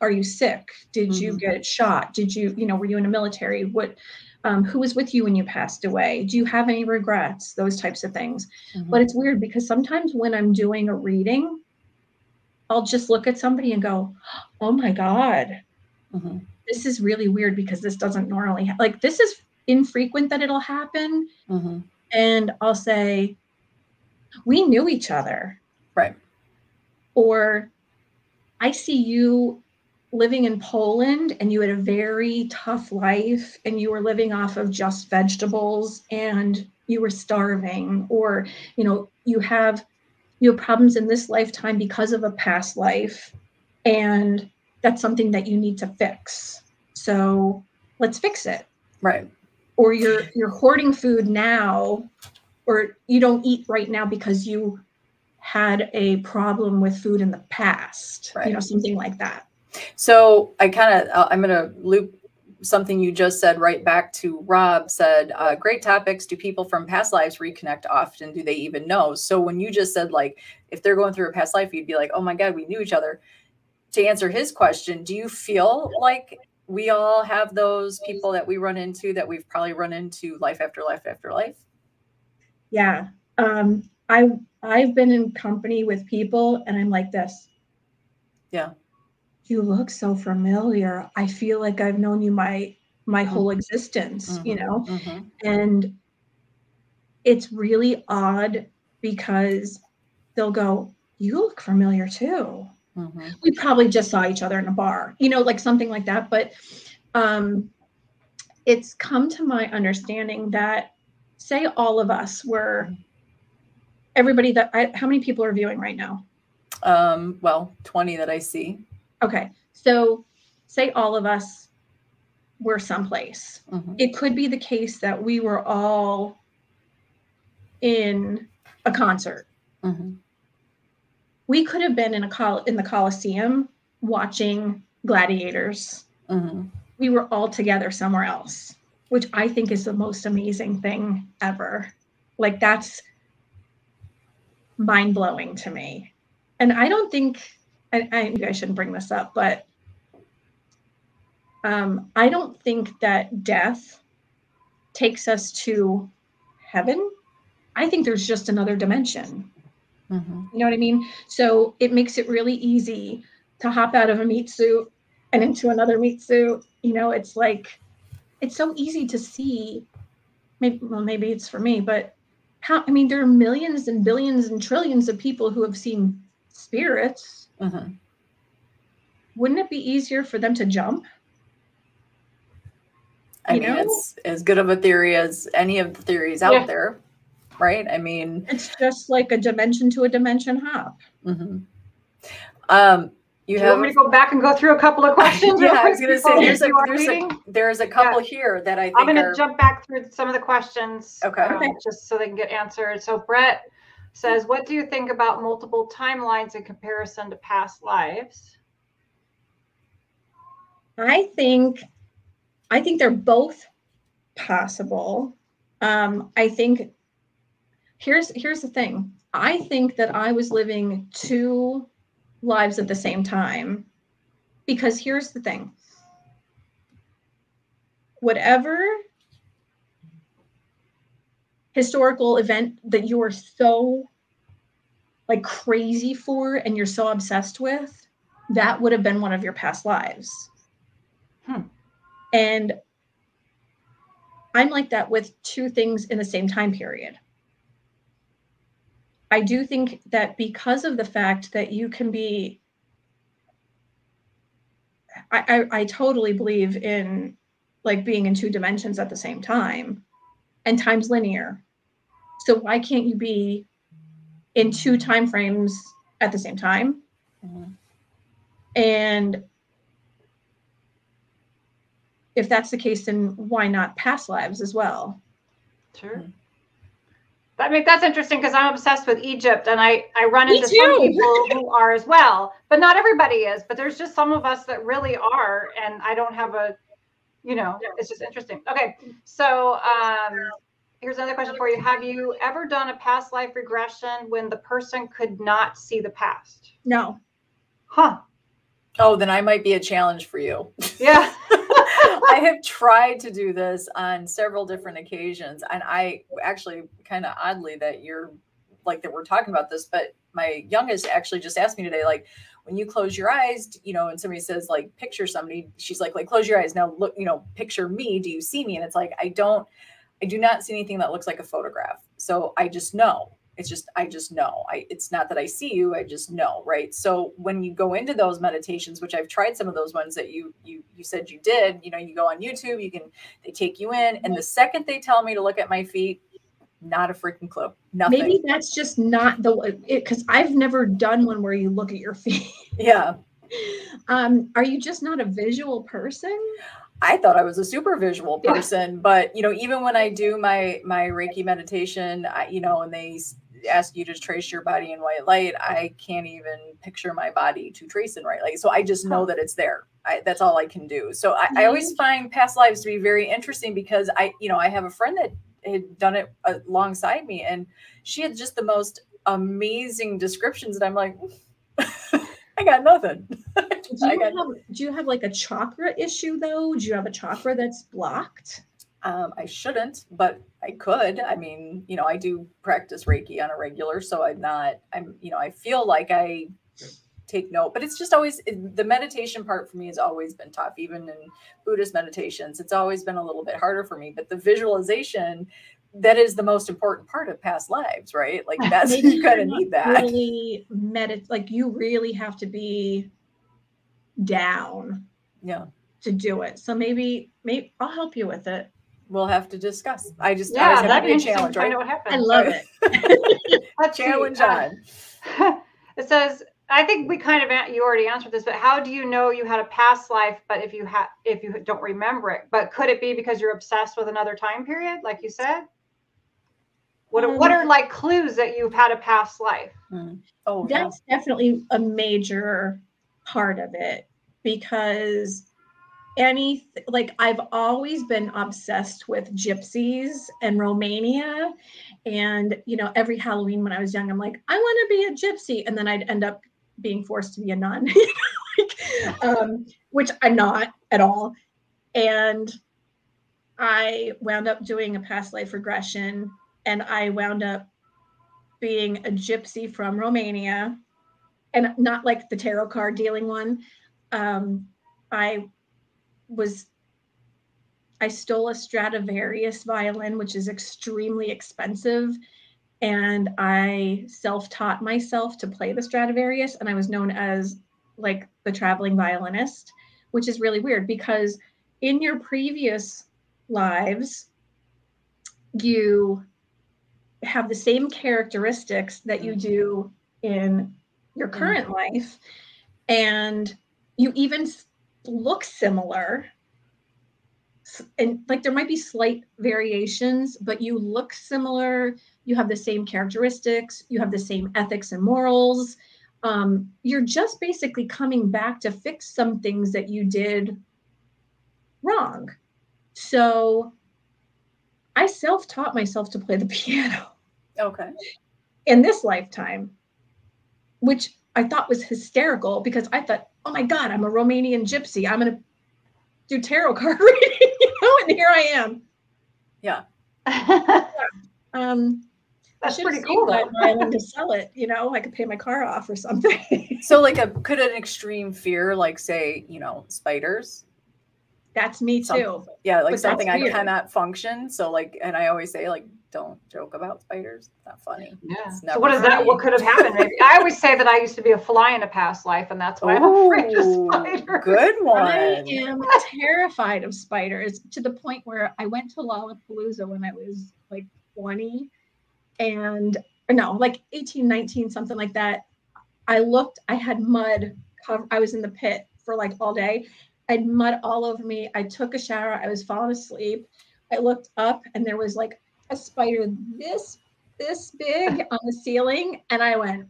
Are you sick? Did mm-hmm. you get shot? Did you, you know, were you in the military? What, um, who was with you when you passed away do you have any regrets those types of things Mm-hmm. but it's weird because sometimes when i'm doing a reading i'll just look at somebody and go oh my god Mhm. this is really weird because this doesn't normally ha- like this is infrequent that it'll happen Mhm. and i'll say we knew each other Right. or I see you living in Poland and you had a very tough life and you were living off of just vegetables and you were starving or you know you have you have problems in this lifetime because of a past life and that's something that you need to fix so let's fix it Right. or you're you're hoarding food now or you don't eat right now because you had a problem with food in the past Right. you know something like that So I kind of I'm going to loop something you just said right back to Rob said uh, great topics. Do people from past lives reconnect often? Do they even know? So when you just said like if they're going through a past life you'd be like oh my god we knew each other. To answer his question do you feel like we all have those people that we run into that we've probably run into life after life after life? Yeah. Um i i've been in company with people and i'm like this. Yeah. You look so familiar i feel like i've known you my my whole existence you Mhm. know Mhm. and it's really odd because they'll go you look familiar too Mhm. we probably just saw each other in a bar you know like something like that but um it's come to my understanding that say all of us were everybody that I, how many people are viewing right now um well 20 that i see okay so say all of us were someplace Mhm. it could be the case that we were all in a concert Mhm. we could have been in a col in the coliseum watching gladiators Mhm. we were all together somewhere else, which I think is the most amazing thing ever. Like that's mind blowing to me. And I don't think I, I, maybe I shouldn't bring this up, but um, I don't think that death takes us to heaven. I think there's just another dimension. Mhm. You know what I mean? So it makes it really easy to hop out of a meat suit and into another meat suit. You know, it's like it's so easy to see. Maybe well, maybe it's for me, but how? I mean, there are millions and billions and trillions of people who have seen spirits. Mhm. Wouldn't it be easier for them to jump? I You mean, know? it's as good of a theory as any of the theories out Yeah. there, right? I mean, It's just like a dimension to a dimension hop. mhm. um, you Do you have. want me to go back and go through a couple of questions? yeah, I was gonna say there's a there's a there's a couple here that I think I'm going to are jump back through some of the questions. Okay. um, Okay. Just so they can get answered. So Brett says, what do you think about multiple timelines in comparison to past lives? I think I think they're both possible. Um, I think here's here's the thing. I think that I was living two lives at the same time because here's the thing. Whatever historical event that you are so like crazy for and you're so obsessed with, that would have been one of your past lives. Hmm. And I'm like that with two things in the same time period. I do think that because of the fact that you can be, I, I, I totally believe in like being in two dimensions at the same time, and time's linear. So why can't you be in two time frames at the same time? Mhm. And if that's the case, then why not past lives as well? Sure. I mean, that's interesting because I'm obsessed with Egypt and I, I run Me into some people who are as well, but not everybody is. But there's just some of us that really are. And I don't have a, you know, it's just interesting. Okay. So um, here's another question for you Have you ever done a past life regression when the person could not see the past? No. Huh. Oh, then I might be a challenge for you. Yeah. I have tried to do this on several different occasions, and I actually kind of oddly that you're like that we're talking about this, but my youngest actually just asked me today, like, when you close your eyes, you know, and somebody says like picture somebody, she's like, like close your eyes now, look, you know, picture me. Do you see me? And it's like I don't, I do not see anything that looks like a photograph. So I just know. It's just I just know. I it's not that I see you, I just know, right? So when you go into those meditations, which I've tried some of those ones that you you you said you did, you know, you go on YouTube, you can they take you in and mm-hmm. the second they tell me to look at my feet, not a freaking clue. Nothing. Maybe that's just not the because I've never done one where you look at your feet. Yeah. Um, are you just not a visual person? I thought I was a super visual person, but you know, even when I do my my Reiki meditation, I, you know, and they ask you to trace your body in white light, I can't even picture my body to trace in white light. So I just know that it's there. I, that's all I can do. So I, I always find past lives to be very interesting because I, you know, I have a friend that had done it alongside me and she had just the most amazing descriptions and i'm like i got nothing. Do, you got, have, do you have like a chakra issue though? Do you have a chakra that's blocked? Um, i shouldn't but i could. I mean you know i do practice reiki on a regular so i'm not i'm you know i feel like i take note but it's just always the meditation part for me has always been tough even in buddhist meditations. It's always been a little bit harder for me but the visualization that is the most important part of past lives right? Like that's you kind of need that. really medit like you really have to be down yeah. to do it. So maybe maybe i'll help you with it. We'll have to discuss. I just yeah that'd be a challenge right? what happens. i love it a challenge on. It says I think we kind of you already answered this, but how do you know you had a past life? But if you have, if you don't remember it, but could it be because you're obsessed with another time period, like you said? What are, what are like clues that you've had a past life? Hmm. Oh, that's yeah. definitely a major part of it because any like I've always been obsessed with gypsies and Romania. And you know, every Halloween when I was young, I'm like, I want to be a gypsy. And then I'd end up being forced to be a nun, like, um, which I'm not at all. And I wound up doing a past life regression and I wound up being a gypsy from Romania and not like the tarot card dealing one. Um, I was I stole a Stradivarius violin, which is extremely expensive, and I self-taught myself to play the Stradivarius, and I was known as like the traveling violinist, which is really weird because in your previous lives, you have the same characteristics that you do in your mm-hmm. current life and you even look similar and like there might be slight variations but you look similar you have the same characteristics you have the same ethics and morals um, you're just basically coming back to fix some things that you did wrong so I self taught myself to play the piano. Okay. In this lifetime, which I thought was hysterical because I thought, oh my God, I'm a Romanian gypsy. I'm going to do tarot card reading, and here I am. Yeah. Um, that's pretty cool. That to sell it, you know, I could pay my car off or something. so, like a could an extreme fear, like say, you know, spiders, that's me too. yeah, like but something I cannot function. So like, and I always say like, don't joke about spiders. It's not funny. Yeah. So what is that? What could have happened? Maybe I always say that I used to be a fly in a past life, and that's why Ooh, I'm afraid of spiders. Good one. I am terrified of spiders to the point where I went to Lollapalooza when I was like 20, and no, like 18, 19, something like that. I looked. I had mud. Cover, I was in the pit for like all day I had mud all over me. I took a shower. I was falling asleep. I looked up and there was like a spider this this big on the ceiling, and I went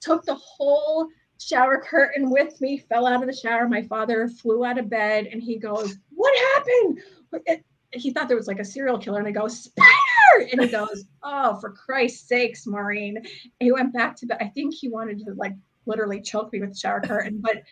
took the whole shower curtain with me, fell out of the shower. My father flew out of bed and he goes, "What happened?" It, he thought there was like a serial killer, and I go, "Spider!" And he goes, "Oh, for Christ's sakes, Maureen!" And he went back to bed. I think he wanted to like literally choke me with the shower curtain, but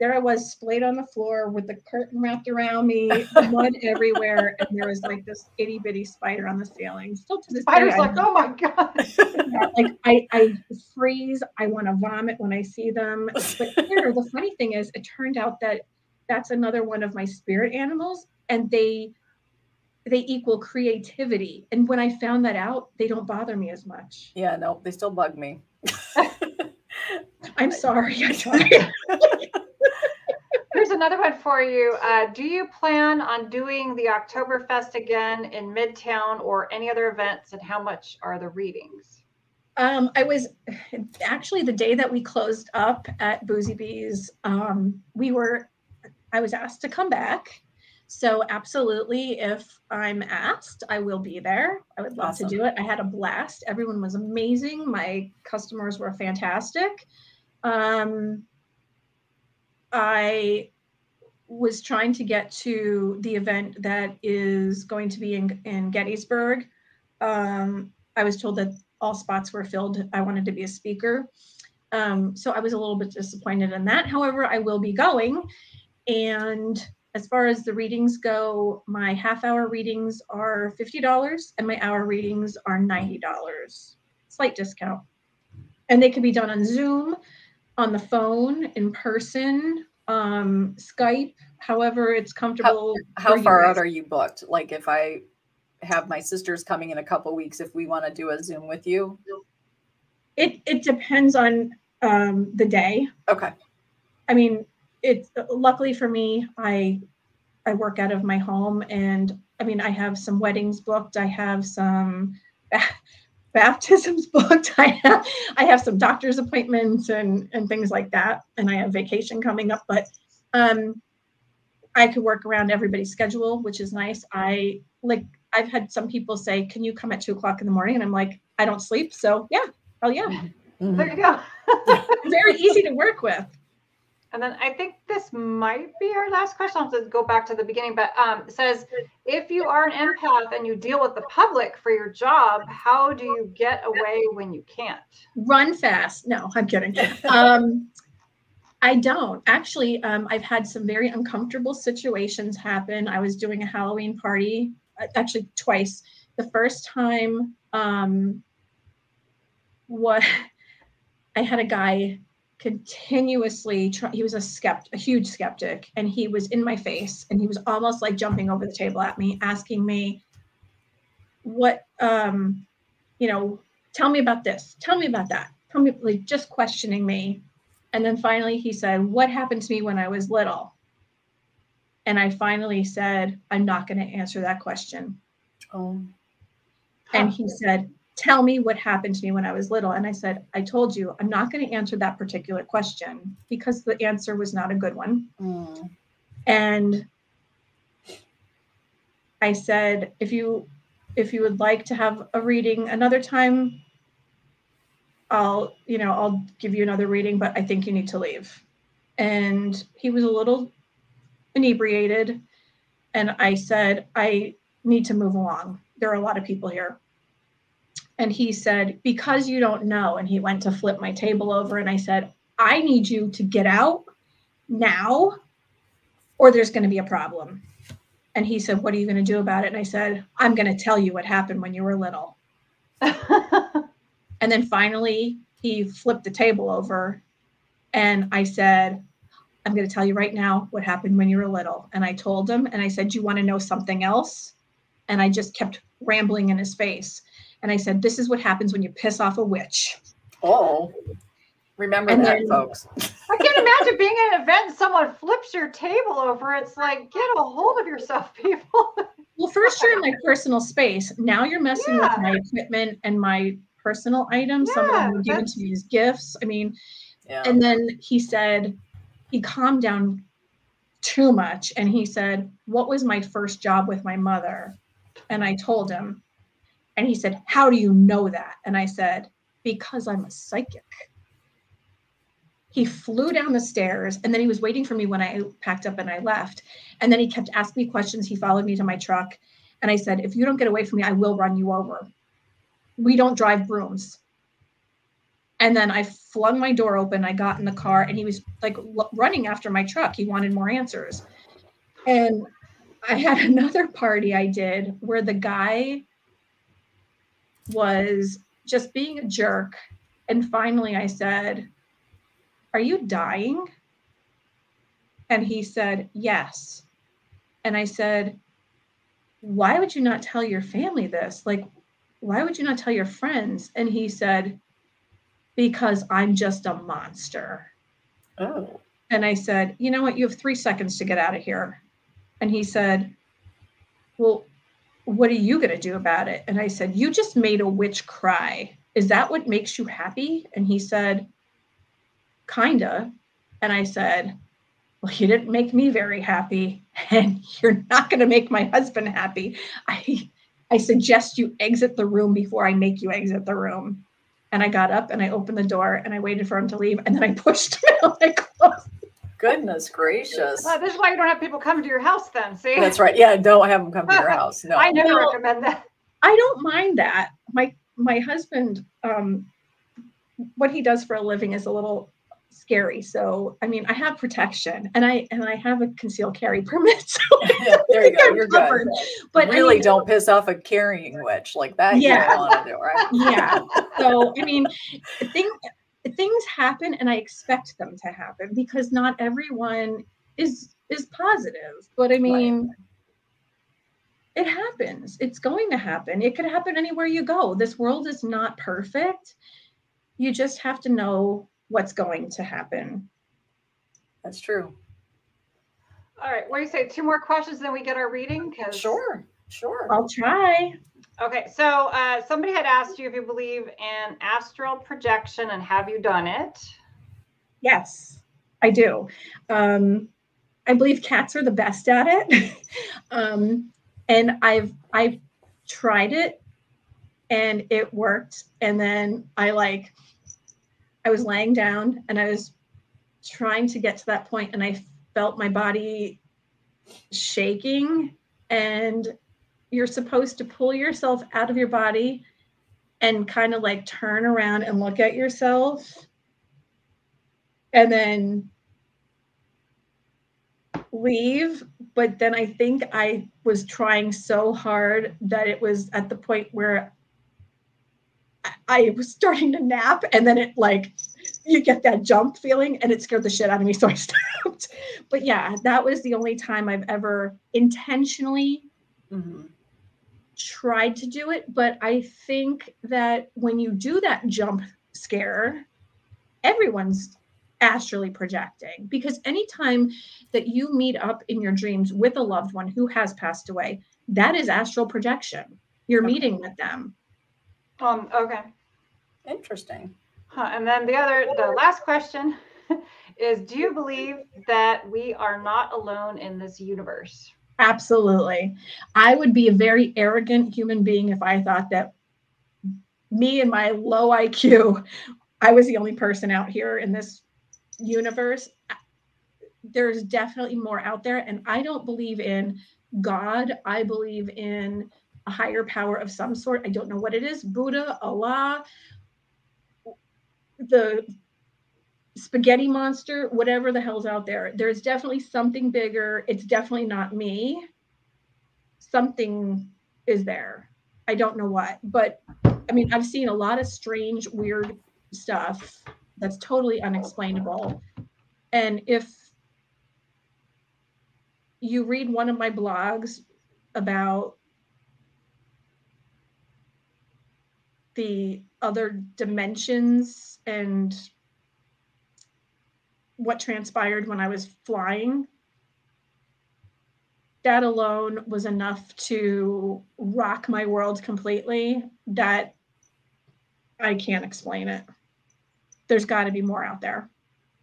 there I was splayed on the floor with the curtain wrapped around me, mud everywhere, and there was like this itty bitty spider on the ceiling. Still to this day. Spider's day, like, I, oh my god. yeah, like I, I freeze. I want to vomit when I see them. But here, the funny thing is, it turned out that that's another one of my spirit animals, and they they equal creativity. And when I found that out, they don't bother me as much. Yeah, no, they still bug me. I'm sorry. I tried. Another one for you. Uh, do you plan on doing the Oktoberfest again in Midtown or any other events? And how much are the readings? Um, I was actually the day that we closed up at Boozy Bees. Um, we were, I was asked to come back. So absolutely, if I'm asked, I will be there. I would love Awesome. to do it. I had a blast. Everyone was amazing. My customers were fantastic. Um, I was trying to get to the event that is going to be in, in Gettysburg. Um, I was told that all spots were filled. I wanted to be a speaker. Um, so I was a little bit disappointed in that. However, I will be going. And as far as the readings go, my half hour readings are $50 and my hour readings are $90. Slight discount. And they can be done on Zoom, on the phone, in person, um, Skype, however it's comfortable. How for far out are you booked? Like if I have my sisters coming in a couple weeks, if we want to do a Zoom with you. It, it depends on um, the day. Okay. I mean, it's luckily for me, I I work out of my home and I mean I have some weddings booked, I have some baptisms booked, I have I have some doctor's appointments and and things like that, and I have vacation coming up, but um I could work around everybody's schedule, which is nice. I like I've had some people say, Can you come at two o'clock in the morning? And I'm like, I don't sleep. So yeah, oh yeah. Mhm. There you go. Very easy to work with. And then I think this might be our last question. I'll have to go back to the beginning, but um, it says if you are an empath and you deal with the public for your job, how do you get away when you can't? run fast. No, I'm kidding. Um, I don't actually. Um, I've had some very uncomfortable situations happen. I was doing a Halloween party, uh, actually twice. The first time, um, what I had a guy continuously try, he was a skept a huge skeptic and he was in my face and he was almost like jumping over the table at me asking me what um you know tell me about this tell me about that tell me like just questioning me and then finally he said what happened to me when i was little? And i finally said i'm not going to answer that question. Oh, and he said tell me what happened to me when i was little. And i said i told you i'm not going to answer that particular question because the answer was not a good one. Mm. and i said if you if you would like to have a reading another time i'll you know i'll give you another reading but i think you need to leave and he was a little inebriated and i said i need to move along there are a lot of people here and he said because you don't know and he went to flip my table over and i said i need you to get out now or there's going to be a problem. And he said, What are you going to do about it? And I said, I'm going to tell you what happened when you were little. And then finally, he flipped the table over. And I said, I'm going to tell you right now what happened when you were little. And I told him, and I said, You want to know something else? And I just kept rambling in his face. And I said, This is what happens when you piss off a witch. oh. Remember And that, then- folks. I can't imagine being at an event and someone flips your table over. It's like, get a hold of yourself, people. Well, first you're in my personal space. Now you're messing Yeah. with my equipment and my personal items. Some of them were given to me as gifts. I mean, Yeah. and then he said, he calmed down too much. And he said, What was my first job with my mother? And I told him. And he said, How do you know that? And I said, Because I'm a psychic. He flew down the stairs and then he was waiting for me when I packed up and I left. And then he kept asking me questions. He followed me to my truck. And I said, If you don't get away from me, I will run you over. We don't drive brooms. And then I flung my door open. I got in the car and he was like l- running after my truck. He wanted more answers. And I had another party I did where the guy was just being a jerk. And finally I said, Are you dying? And he said, Yes. And I said, Why would you not tell your family this? Like, why would you not tell your friends? And he said, Because I'm just a monster. Oh. And I said, You know what? You have three seconds to get out of here. And he said, Well, what are you going to do about it? And I said, You just made a witch cry. Is that what makes you happy? And he said, Kinda. And I said, Well, you didn't make me very happy. And you're not going to make my husband happy. I, I suggest you exit the room before I make you exit the room. And I got up and I opened the door and I waited for him to leave. And then I pushed him out. I closed Goodness gracious. Well, this is why you don't have people come to your house then. See? That's right. Yeah, don't have them come to your house. No. I never Well, recommend that. I don't mind that. My my husband, um, what he does for a living is a little scary. So I mean, I have protection, and I and I have a concealed carry permit. So Yeah, there you go. I'm You're covered. good. But But I really mean, don't piss off a carrying witch like that. Yeah. You don't want to do, right? yeah. So I mean, things things happen, and I expect them to happen because not everyone is is positive. But I mean. It happens. It's going to happen. It could happen anywhere you go. This world is not perfect. You just have to know what's going to happen. That's true. All right. What do you say? Two more questions, then we get our reading? 'Cause- Sure. Sure. I'll try. Okay. So uh, somebody had asked you if you believe in astral projection and have you done it? Yes, I do. Um, I believe cats are the best at it. um, and I've I've tried it and it worked. And then I like I was laying down and I was trying to get to that point and I felt my body shaking and you're supposed to pull yourself out of your body and kind of like turn around and look at yourself. And then leave but then i think i was trying so hard that it was at the point where I- was starting to nap and then it like you get that jump feeling and it scared the shit out of me so i stopped but yeah that was the only time i've ever intentionally Mhm. tried to do it, but I think that when you do that jump scare, everyone's astrally projecting because anytime that you meet up in your dreams with a loved one who has passed away, that is astral projection. You're Okay. meeting with them. Um. Okay. Interesting. Huh, and then the other, the last question is: Do you believe that we are not alone in this universe? Absolutely. I would be a very arrogant human being if I thought that me and my low IQ, I was the only person out here in this universe. There's definitely more out there. And I don't believe in God. I believe in a higher power of some sort. I don't know what it is Buddha, Allah, the spaghetti monster, whatever the hell's out there. There's definitely something bigger. It's definitely not me. Something is there. I don't know what, but I mean, I've seen a lot of strange, weird stuff that's totally unexplainable. And if you read one of my blogs about the other dimensions and what transpired when I was flying, that alone was enough to rock my world completely that I can't explain it. There's got to be more out there.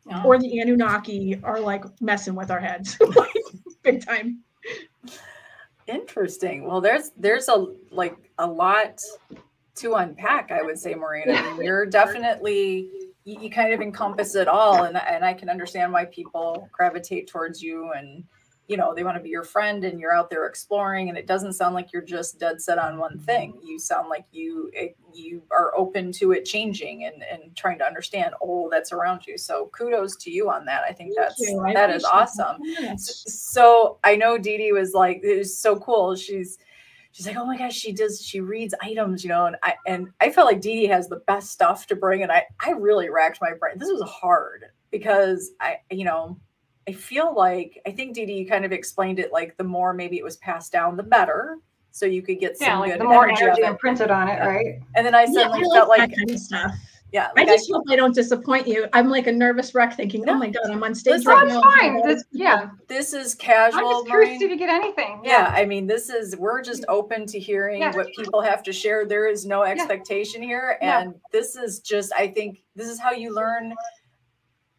Yeah. Or the Anunnaki are like messing with our heads big time. Interesting. Well, there's there's a like a lot to unpack. I would say, Maureen. I mean, you're definitely you, you kind of encompass it all, and and I can understand why people gravitate towards you and you know they want to be your friend and you're out there exploring and it doesn't sound like you're just dead set on one thing you sound like you it, you are open to it changing and and trying to understand all that's around you so kudos to you on that i think Thank that's. I that is awesome much. so I know Dee Dee was like, it was so cool. She's she's like, oh my gosh, she does, she reads items, you know, and I and I felt like Dee Dee has the best stuff to bring. And I I really racked my brain. This was hard because I, you know, I feel like I think Dee Dee you kind of explained it like the more maybe it was passed down, the better. So you could get some Yeah, like good the more energy, energy imprinted on it, right? And then I Yeah, suddenly I felt like like, kind of stuff. Yeah, I like just hope I don't disappoint you. I'm like a nervous wreck thinking, oh my God, I'm on stage Listen, right That's now. fine. This- yeah. this is casual. I'm just curious Maureen. if you get anything. yeah i mean this is we're just open to hearing Yeah. what people have to share there is no expectation here No. and this is just i think this is how you learn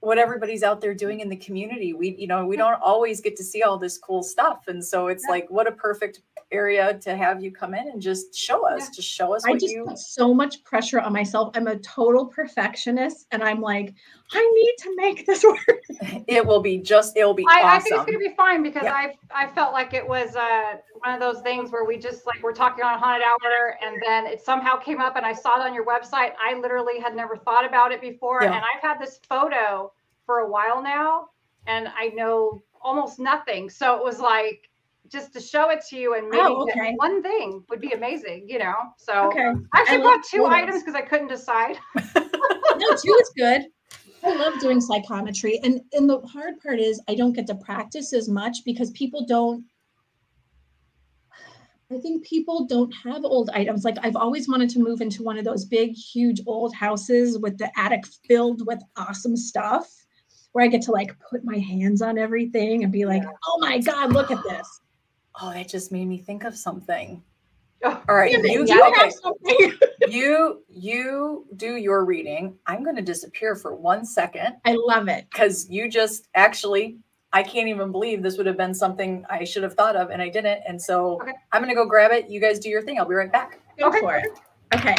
what everybody's out there doing in the community we you know we don't always get to see all this cool stuff and so it's Yeah. like what a perfect area to have you come in and just show us Yeah. just show us I what just you put so much pressure on myself. I'm a total perfectionist, and I'm like, I need to make this work. it will be just it'll be I, I think it's gonna be fine because Yeah. I I felt like it was uh, one of those things where we just like we're talking on a haunted hour and then it somehow came up and I saw it on your website. I literally had never thought about it before, Yeah. and I've had this photo for a while now, and I know almost nothing. So it was like just to show it to you and maybe Oh, okay. one thing would be amazing, you know. So Okay. I actually brought two items because I couldn't decide. No, two is good. I love doing psychometry. And and the hard part is I don't get to practice as much because people don't I think people don't have old items. Like I've always wanted to move into one of those big, huge old houses with the attic filled with awesome stuff where I get to like put my hands on everything and be like, oh my God, look at this. oh that just made me think of something Oh, all right Damn you, you okay. have something. you you do your reading i'm going to disappear for one second I love it. because you just actually i can't even believe this would have been something i should have thought of and i didn't and so Okay. i'm going to go grab it you guys do your thing i'll be right back Go Okay. for it. Okay.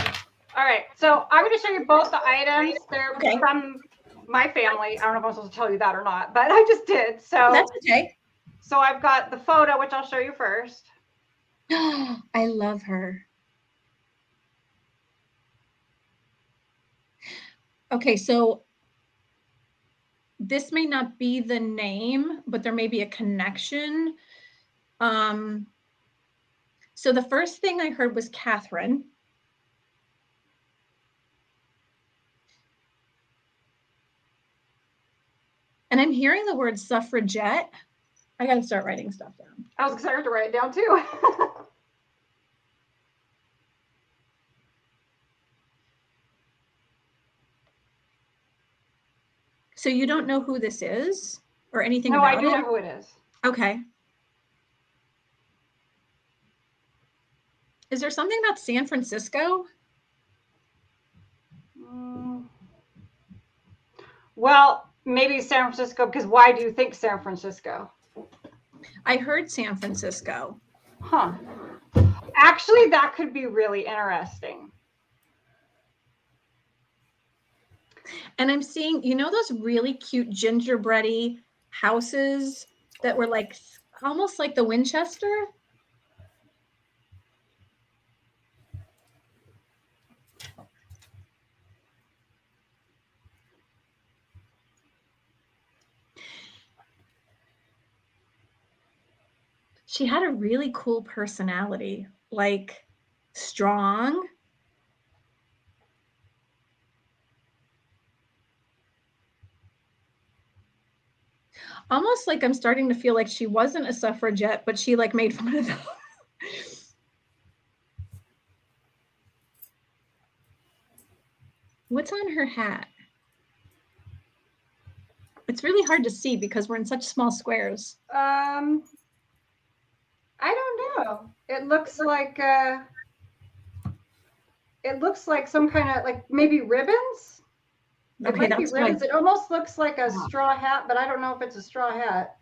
All right, so I'm going to show you both the items. They're Okay. from my family. I don't know if I'm supposed to tell you that or not, but I just did. So, That's okay. so I've got the photo, which I'll show you first. I love her. Okay, so this may not be the name, but there may be a connection. Um, so the first thing I heard was Catherine. And I'm hearing the word suffragette. I got to start writing stuff down. I was excited to write it down too. So you don't know who this is or anything no, I do it? know who it is. Okay. Is there something about San Francisco? Mm. Well, maybe San Francisco, because why do you think San Francisco? I heard San Francisco. Huh. Actually, that could be really interesting. And I'm seeing, you know, those really cute gingerbready houses that were like almost like the Winchester? She had a really cool personality, like strong. Almost like I'm starting to feel like she wasn't a suffragette, but she like made fun of them. What's on her hat? It's really hard to see because we're in such small squares. Um, I don't know. It looks like uh, it looks like some kind of like maybe ribbons. It okay, might be ribbons. It almost looks like a straw hat, but I don't know if it's a straw hat.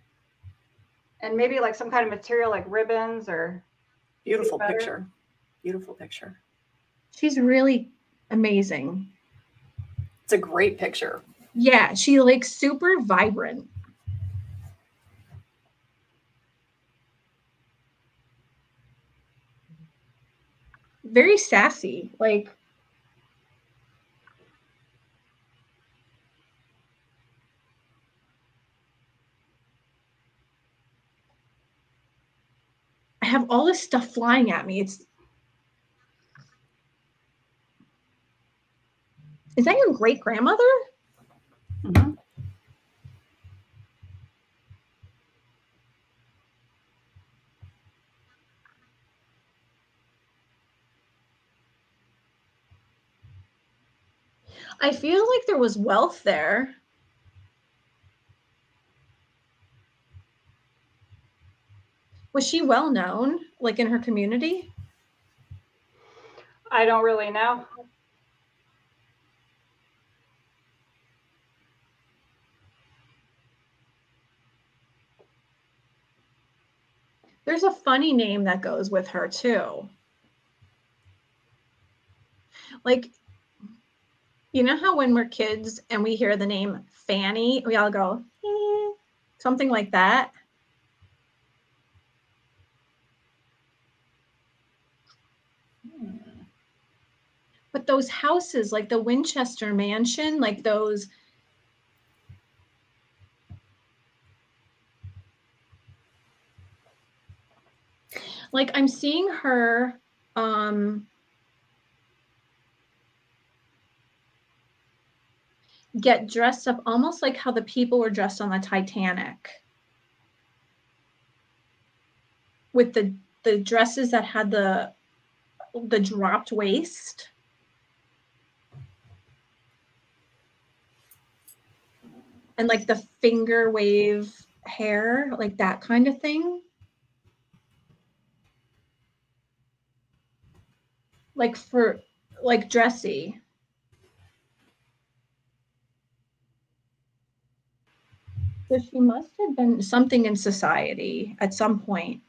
And maybe like some kind of material like ribbons or. Beautiful picture. Beautiful picture. She's really amazing. It's a great picture. Yeah, she like super vibrant. Very sassy, like have all this stuff flying at me. It's Is that your great grandmother? Mhm. I feel like there was wealth there. Was she well known, like in her community? I don't really know. There's a funny name that goes with her too. Like, you know how when we're kids and we hear the name Fanny, we all go, "Eh," something like that. But those houses, like the Winchester Mansion, like those like I'm seeing her um get dressed up almost like how the people were dressed on the Titanic. With the the dresses that had the the dropped waist. And like the finger wave hair, like that kind of thing. like for like dressy. So she must have been something in society at some point.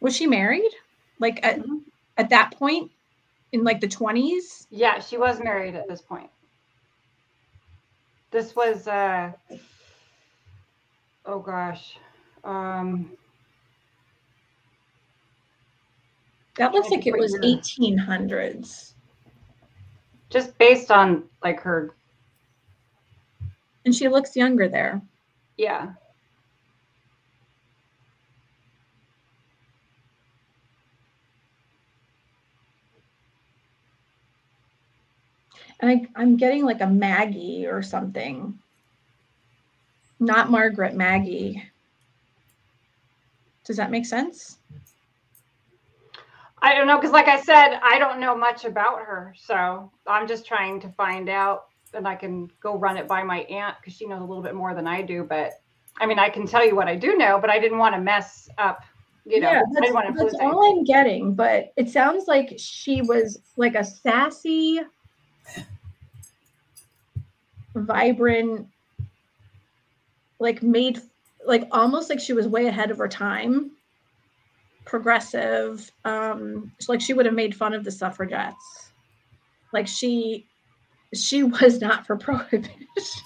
Was she married? Like at, Mhm. at that point in like the 20s? Yeah, she was married at this point. This was uh oh gosh. Um That looks like it was your- 1800s. just based on like her And she looks younger there. yeah. And I, I'm getting like a Maggie or something. Not Margaret, Maggie. Does that make sense? I don't know because like I said, I don't know much about her. So I'm just trying to find out and I can go run it by my aunt because she knows a little bit more than I do. But I mean I can tell you what I do know, but I didn't want to mess up, you know, yeah, I that's, that's all. I'm getting. But it sounds like she was like a sassy, vibrant, like made like almost like she was way ahead of her time. Progressive. Um, it's like she would have made fun of the suffragettes. Like she she was not for prohibition.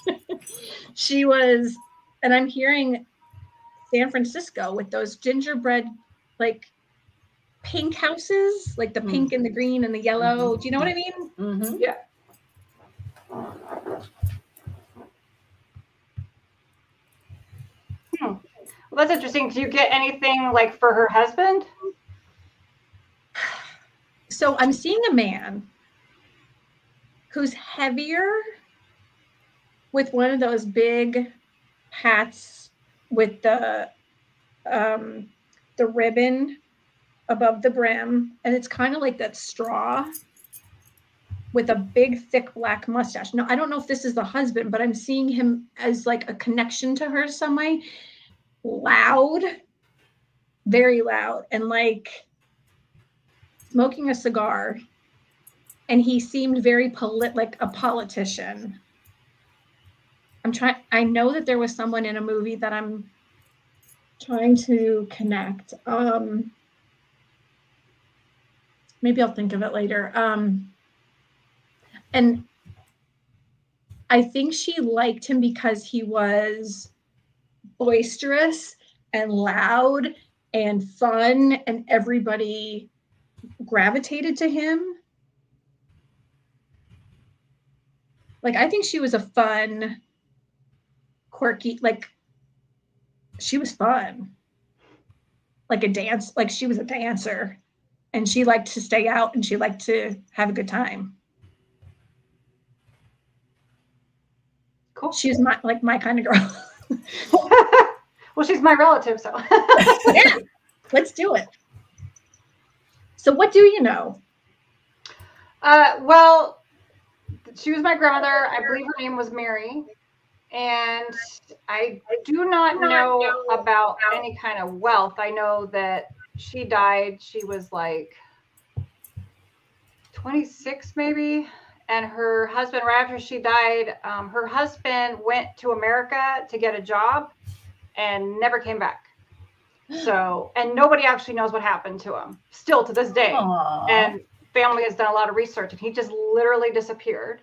she was, and I'm hearing San Francisco with those gingerbread like pink houses, like the Mm. pink and the green and the yellow. Do you know what I mean? Mhm. Well, that's interesting. Do you get anything like for her husband? So I'm seeing a man who's heavier with one of those big hats with the um the ribbon above the brim and it's kind of like that straw with a big thick black mustache. No, I don't know if this is the husband, but I'm seeing him as like a connection to her some way. Loud, very loud, and like smoking a cigar. And he seemed very polit like a politician. I'm trying I know that there was someone in a movie that I'm trying to connect. Um maybe I'll think of it later. Um and I think she liked him because he was boisterous and loud and fun and everybody gravitated to him. Like I think she was a fun, quirky, like she was fun. Like a dance, like she was a dancer and she liked to stay out and she liked to have a good time. Cool. She was my like my kind of girl. well, she's my relative, so. yeah, let's do it. So, what do you know? Uh, well, she was my grandmother. I believe her name was Mary. And I do not know about any kind of wealth. I know that she died. She was like 26, maybe. And her husband, right after she died, um, her husband went to America to get a job and never came back. So, and nobody actually knows what happened to him still to this day. Aw. And family has done a lot of research and he just literally disappeared.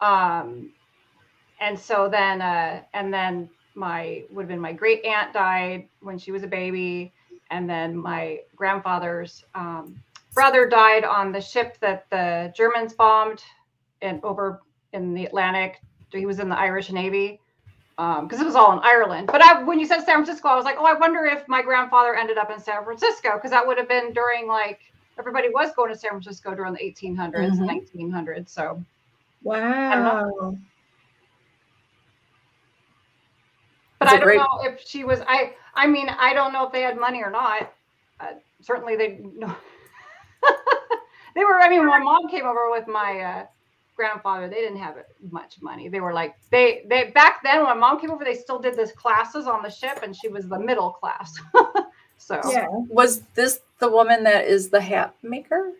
Um, and so then, uh, and then my, would have been my great aunt died when she was a baby. And then my grandfather's um, brother died on the ship that the Germans bombed and over in the Atlantic. He was in the Irish Navy because it was all in Ireland. But I, when you said San Francisco, I was like, oh, I wonder if my grandfather ended up in San Francisco because that would have been during like everybody was going to San Francisco during the 1800s, Mhm. 1900s. So Wow. but That's I don't great- know if she was. I I mean, I don't know if they had money or not. Uh, certainly, they no. they were. I mean, when my mom came over with my uh, grandfather, they didn't have much money. They were like they they back then when mom came over, they still did this classes on the ship, and she was the middle class. so Yeah. Was this the woman that is the hat maker?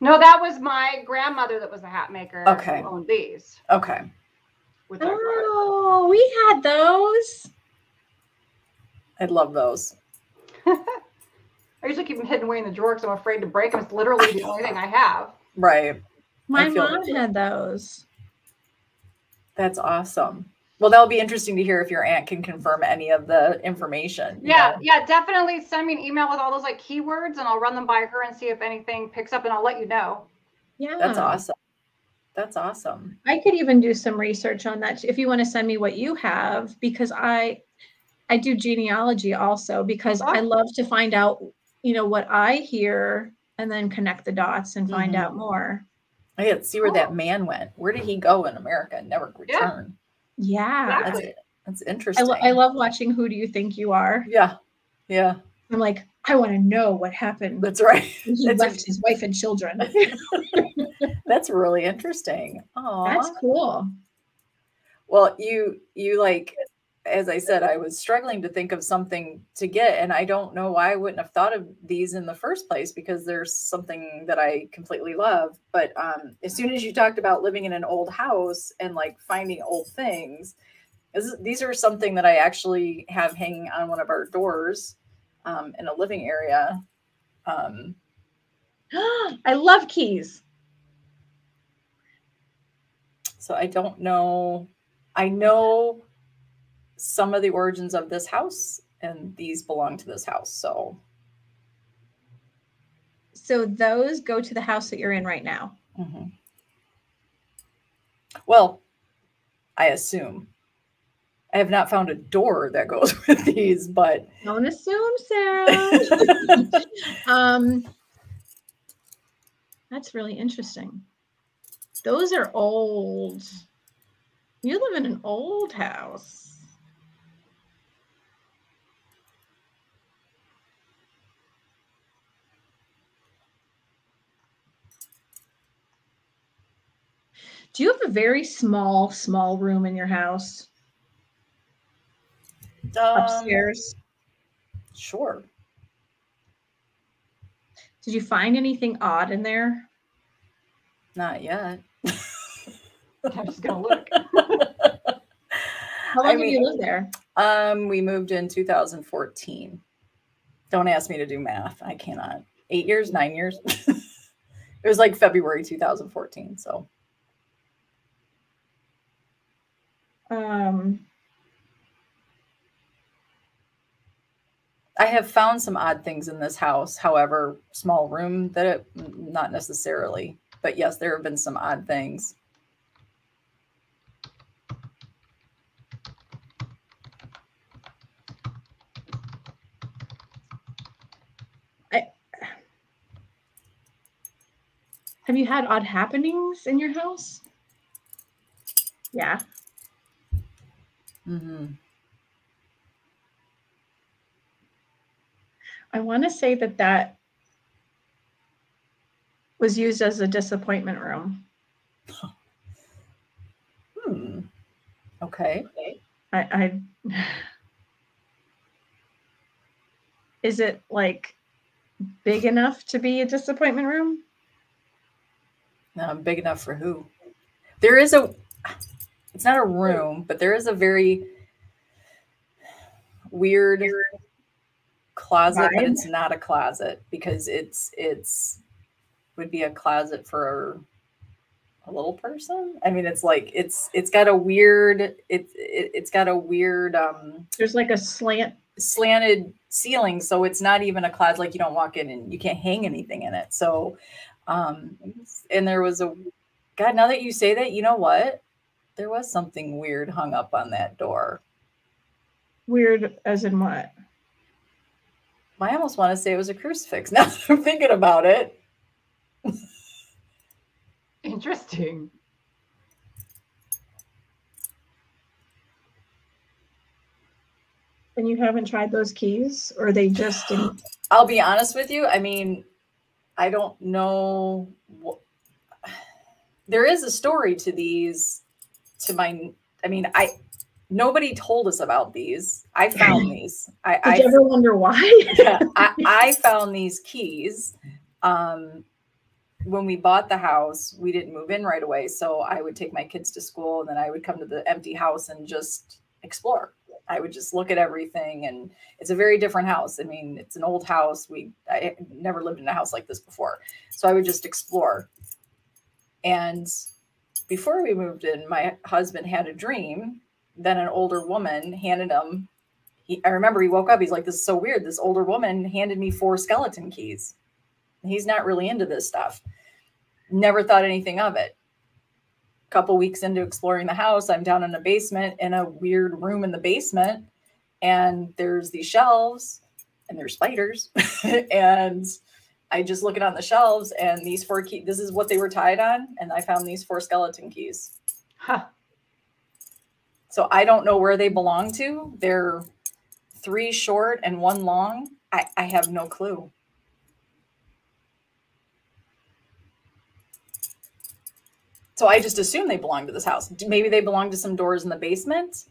no, that was my grandmother that was a hat maker. Okay. who owned these. Okay. Which I. Oh, we had those. I love those. I usually keep them hidden away in the drawer because I'm afraid to break them. It's literally the only thing I have. Right. My mom it. had those. That's awesome. Well, that'll be interesting to hear if your aunt can confirm any of the information. Yeah, know? yeah, definitely send me an email with all those like keywords and I'll run them by her and see if anything picks up and I'll let you know. Yeah. That's awesome. That's awesome. I could even do some research on that if you want to send me what you have because I I do genealogy also because I Oh. love to find out, you know, what I hear and then connect the dots and find Mhm. out more. I had to see where Cool. that oh. man went. Where did he go in America and never return? Yeah. That's Exactly. that's I, interesting. lo- I love watching Who Do You Think You Are? yeah. Yeah. I'm like, I want to know what happened That's right. he That's, left his wife and children. that's really interesting. Oh, That's cool. Well, you you like as I said, I was struggling to think of something to get, and I don't know why I wouldn't have thought of these in the first place because there's something that I completely love. But um, as soon as you talked about living in an old house and like finding old things, this, these are something that I actually have hanging on one of our doors um, in a living area. Um, I love keys. So I don't know. I know some of the origins of this house, and these belong to this house. So So those go to the house that you're in right now. mhm. well, I assume. I have not found a door that goes with these, but Don't assume, Sara. um, that's really interesting. Those are old. You live in an old house. Do you have a very small, small room in your house um, upstairs? Sure. Did you find anything odd in there? Not yet. I'm just gonna look. How long I have mean- you lived there? Um, we moved in 2014. Don't ask me to do math. I cannot. Eight years, nine years. it was like February 2014. So Um, I have found some odd things in this house. However, small room that it not necessarily. But yes, there have been some odd things. Have you had odd happenings in your house? Yeah. Hmm I want to say that that was used as a disappointment room. Hmm. Okay. I, I is it like big enough to be a disappointment room? No, big enough for who? There is a. It's not a room, but there is a very weird closet, but it's not a closet because it's it's would be a closet for a little person. I mean, it's like it's it's got a weird it's it, it's got a weird um There's like a slant. slanted ceiling so it's not even a closet like you don't walk in and you can't hang anything in it so um and there was a god now that you say that you know what there was something weird hung up on that door Weird as in what? i almost want to say it was a crucifix now that i'm thinking about it Interesting. And you haven't tried those keys, or they just didn't. i'll be honest with you i mean i don't know what there is a story to these to my i mean i nobody told us about these i found these i, Did I you ever wonder why? yeah, I, I found these keys. Um, when we bought the house, we didn't move in right away. So I would take my kids to school and then I would come to the empty house and just explore. I would just look at everything. And it's a very different house. I mean, it's an old house. We, I never lived in a house like this before. So I would just explore. And before we moved in, my husband had a dream that an older woman handed him he, I remember he woke up. He's like, "This is so weird. This older woman handed me four skeleton keys." He's not really into this stuff. Never thought anything of it. A couple weeks into exploring the house, I'm down in a basement in a weird room in the basement, and there's these shelves, and there's spiders, and I just look it on the shelves, and these four keys. This is what they were tied on, and I found these four skeleton keys. Huh. So I don't know where they belong to. They're three short and one long. I, I have no clue. So I just assume they belong to this house. Maybe they belong to some doors in the basement.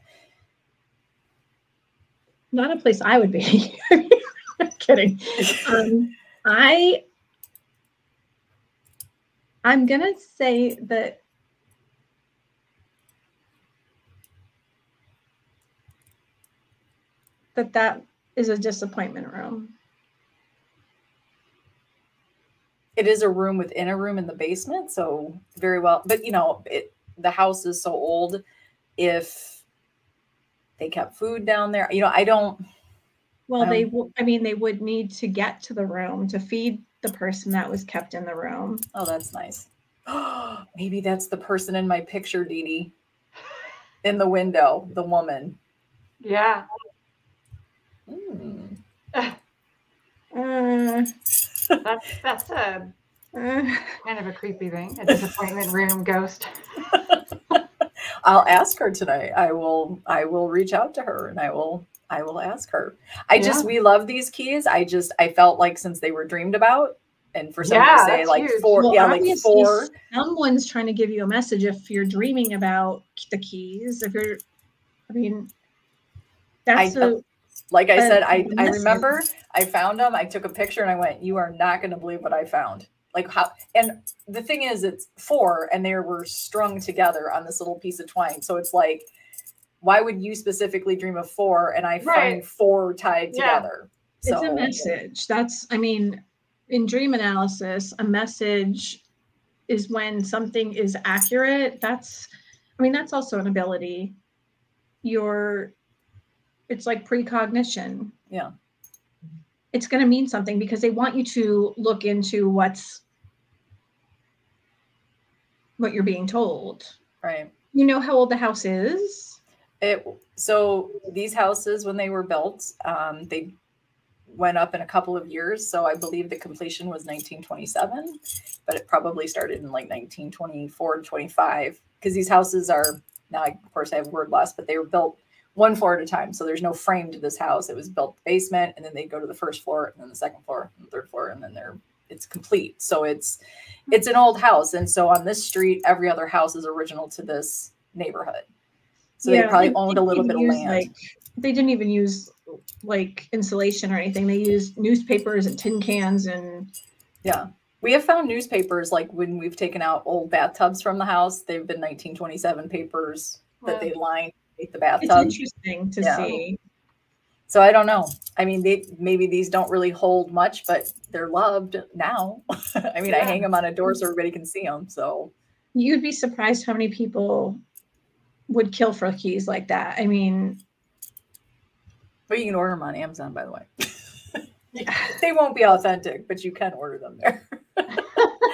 Not a place I would be. Kidding. Um, I I'm gonna say that that that is a disappointment room. It is a room within a room in the basement, so very well. But you know, it the house is so old. If they kept food down there, you know, I don't. Well, they, Um, w- I mean, they would need to get to the room to feed the person that was kept in the room. Oh, that's nice. Maybe that's the person in my picture, Dee Dee. In the window, the woman. Yeah. Hmm. Uh, That's that's a uh, kind of a creepy thing. A disappointment room ghost. I'll ask her tonight. I will. I will reach out to her and I will. I will ask her. I just we love these keys. I just I felt like since they were dreamed about, and for someone Yeah, to say like huge. four, well, yeah, like four. Someone's trying to give you a message if you're dreaming about the keys. If you're, I mean, that's I- a Like I a said, I I remember I found them. I took a picture and I went, "You are not going to believe what I found." Like how? And the thing is, it's four, and they were strung together on this little piece of twine. So it's like, why would you specifically dream of four, and I find four tied Yeah. together? So it's a message. That's, I mean, in dream analysis, a message is when something is accurate. That's, I mean, that's also an ability. Your, it's like precognition. Yeah. it's going to mean something because they want you to look into what's what you're being told. Right. You know how old the house is? It so these houses when they were built, um, they went up in a couple of years. So I believe the completion was 1927, but it probably started in like 1924 to 25 because these houses are now, of course, I have word loss, but they were built one floor at a time. So there's no frame to this house. It was built basement, and then they go to the first floor, and then the second floor, and the third floor, and then they're it's complete. So it's it's an old house, and so on this street, every other house is original to this neighborhood. So yeah, they probably they, owned a little bit of land. Like, they didn't even use like insulation or anything. They used newspapers and tin cans and yeah. We have found newspapers like when we've taken out old bathtubs from the house. They've been 1927 papers that they lined the bathtub. It's interesting to yeah. see. So I don't know. I mean, they maybe these don't really hold much, but they're loved now. I mean, yeah. I hang them on a door so everybody can see them. So you'd be surprised how many people would kill for keys like that. I mean, but you can order them on Amazon, by the way. they won't be authentic, but you can order them there.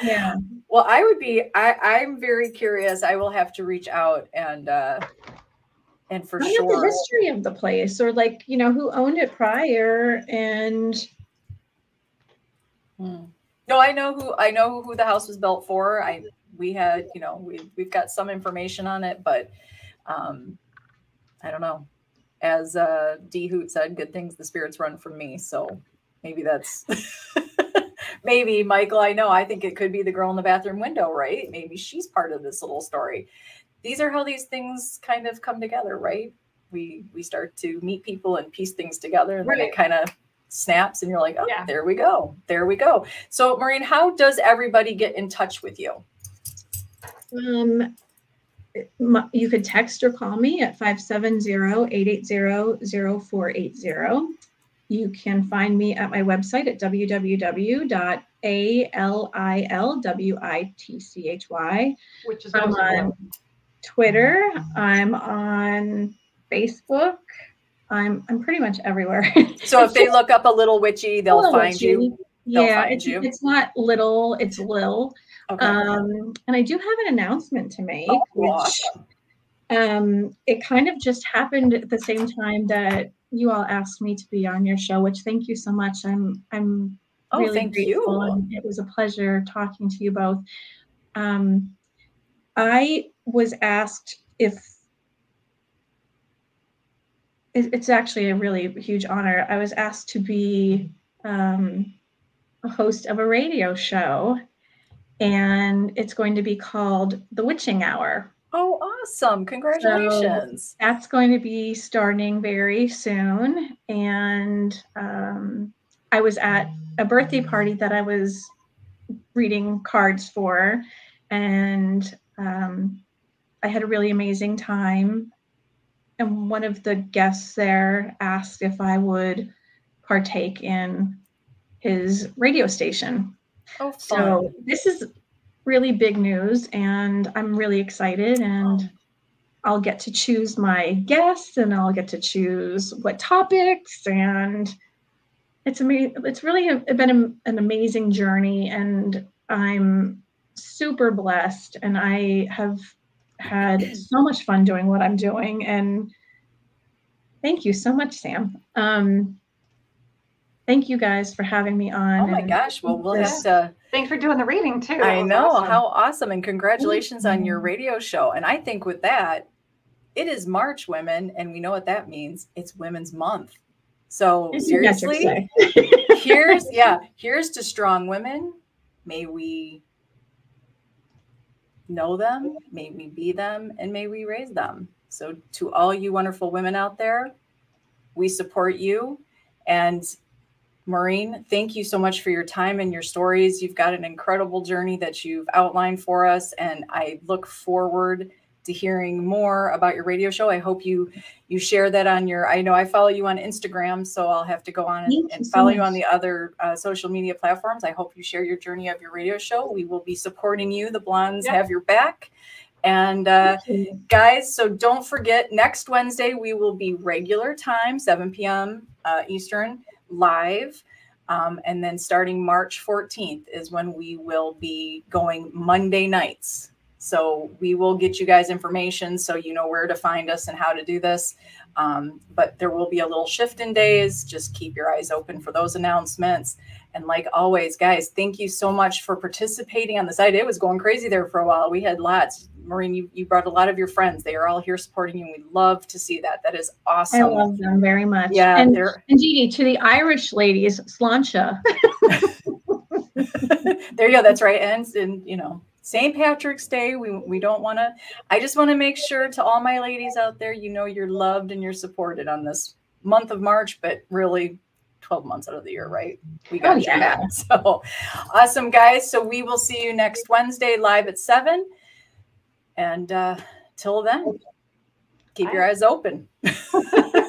yeah. Well, I would be. I I'm very curious. I will have to reach out and uh and for sure the history of the place or like you know who owned it prior and. Hmm. No, I know who I know who the house was built for. I we had you know we we've got some information on it, but um, I don't know. As uh, D Hoot said, good things the spirits run from me. So maybe that's maybe Michael. I know. I think it could be the girl in the bathroom window, right? Maybe she's part of this little story. These are how these things kind of come together, right? We we start to meet people and piece things together, and right. then it kind of snaps, and you're like, oh, yeah. there we go, there we go. So, Maureen, how does everybody get in touch with you? Um, you could text or call me at 570-880-0480. You can find me at my website at www.alilwitchy. Which is I'm on Twitter. I'm on Facebook. I'm I'm pretty much everywhere. So if they look up a little witchy, they'll find witchy. you. They'll yeah, find it's, you. it's not little, it's Lil. Okay. Um, and I do have an announcement to make, oh, which um, it kind of just happened at the same time that you all asked me to be on your show. Which thank you so much. I'm I'm oh, really thank grateful, you. and it was a pleasure talking to you both. Um, I was asked if it's actually a really huge honor. I was asked to be um, a host of a radio show and it's going to be called The Witching Hour. Oh, awesome. Congratulations. So that's going to be starting very soon. And um, I was at a birthday party that I was reading cards for, and um, I had a really amazing time. And one of the guests there asked if I would partake in his radio station. Oh, fun. So this is really big news, and I'm really excited. And I'll get to choose my guests, and I'll get to choose what topics, and it's amazing. It's really a, been a, an amazing journey, and I'm super blessed, and I have had so much fun doing what I'm doing, and thank you so much, Sam. Um, thank you guys for having me on. Oh my gosh. Well, we'll have to. Uh, Thanks for doing the reading too. I know. Awesome. How awesome. And congratulations on your mm-hmm. radio show. And I think with that, it is March, women. And we know what that means. It's Women's Month. So seriously, here's, yeah, here's to strong women. May we know them, may we be them, and may we raise them. So to all you wonderful women out there, we support you. And Maureen, thank you so much for your time and your stories. You've got an incredible journey that you've outlined for us, and I look forward to hearing more about your radio show. I hope you you share that on your. I know I follow you on Instagram, so I'll have to go on and, and follow so you on the other uh, social media platforms. I hope you share your journey of your radio show. We will be supporting you. The Blondes yep. have your back. And uh, guys, so don't forget next Wednesday we will be regular time, 7 p.m. Uh, Eastern live. Um, and then starting March 14th is when we will be going Monday nights. So we will get you guys information so you know where to find us and how to do this. Um, but there will be a little shift in days. Just keep your eyes open for those announcements. And like always, guys, thank you so much for participating on the site. It was going crazy there for a while. We had lots. Maureen, you, you brought a lot of your friends. They are all here supporting you. We love to see that. That is awesome. I love them very much. Yeah, and, and Dee to the Irish ladies, sláinte. there you go. That's right. And, and you know, St. Patrick's Day. We we don't want to. I just want to make sure to all my ladies out there, you know, you're loved and you're supported on this month of March, but really 12 months out of the year, right? We oh, got Oh, you back. So awesome, guys. So we will see you next Wednesday live at seven. And uh till then, keep your eyes open.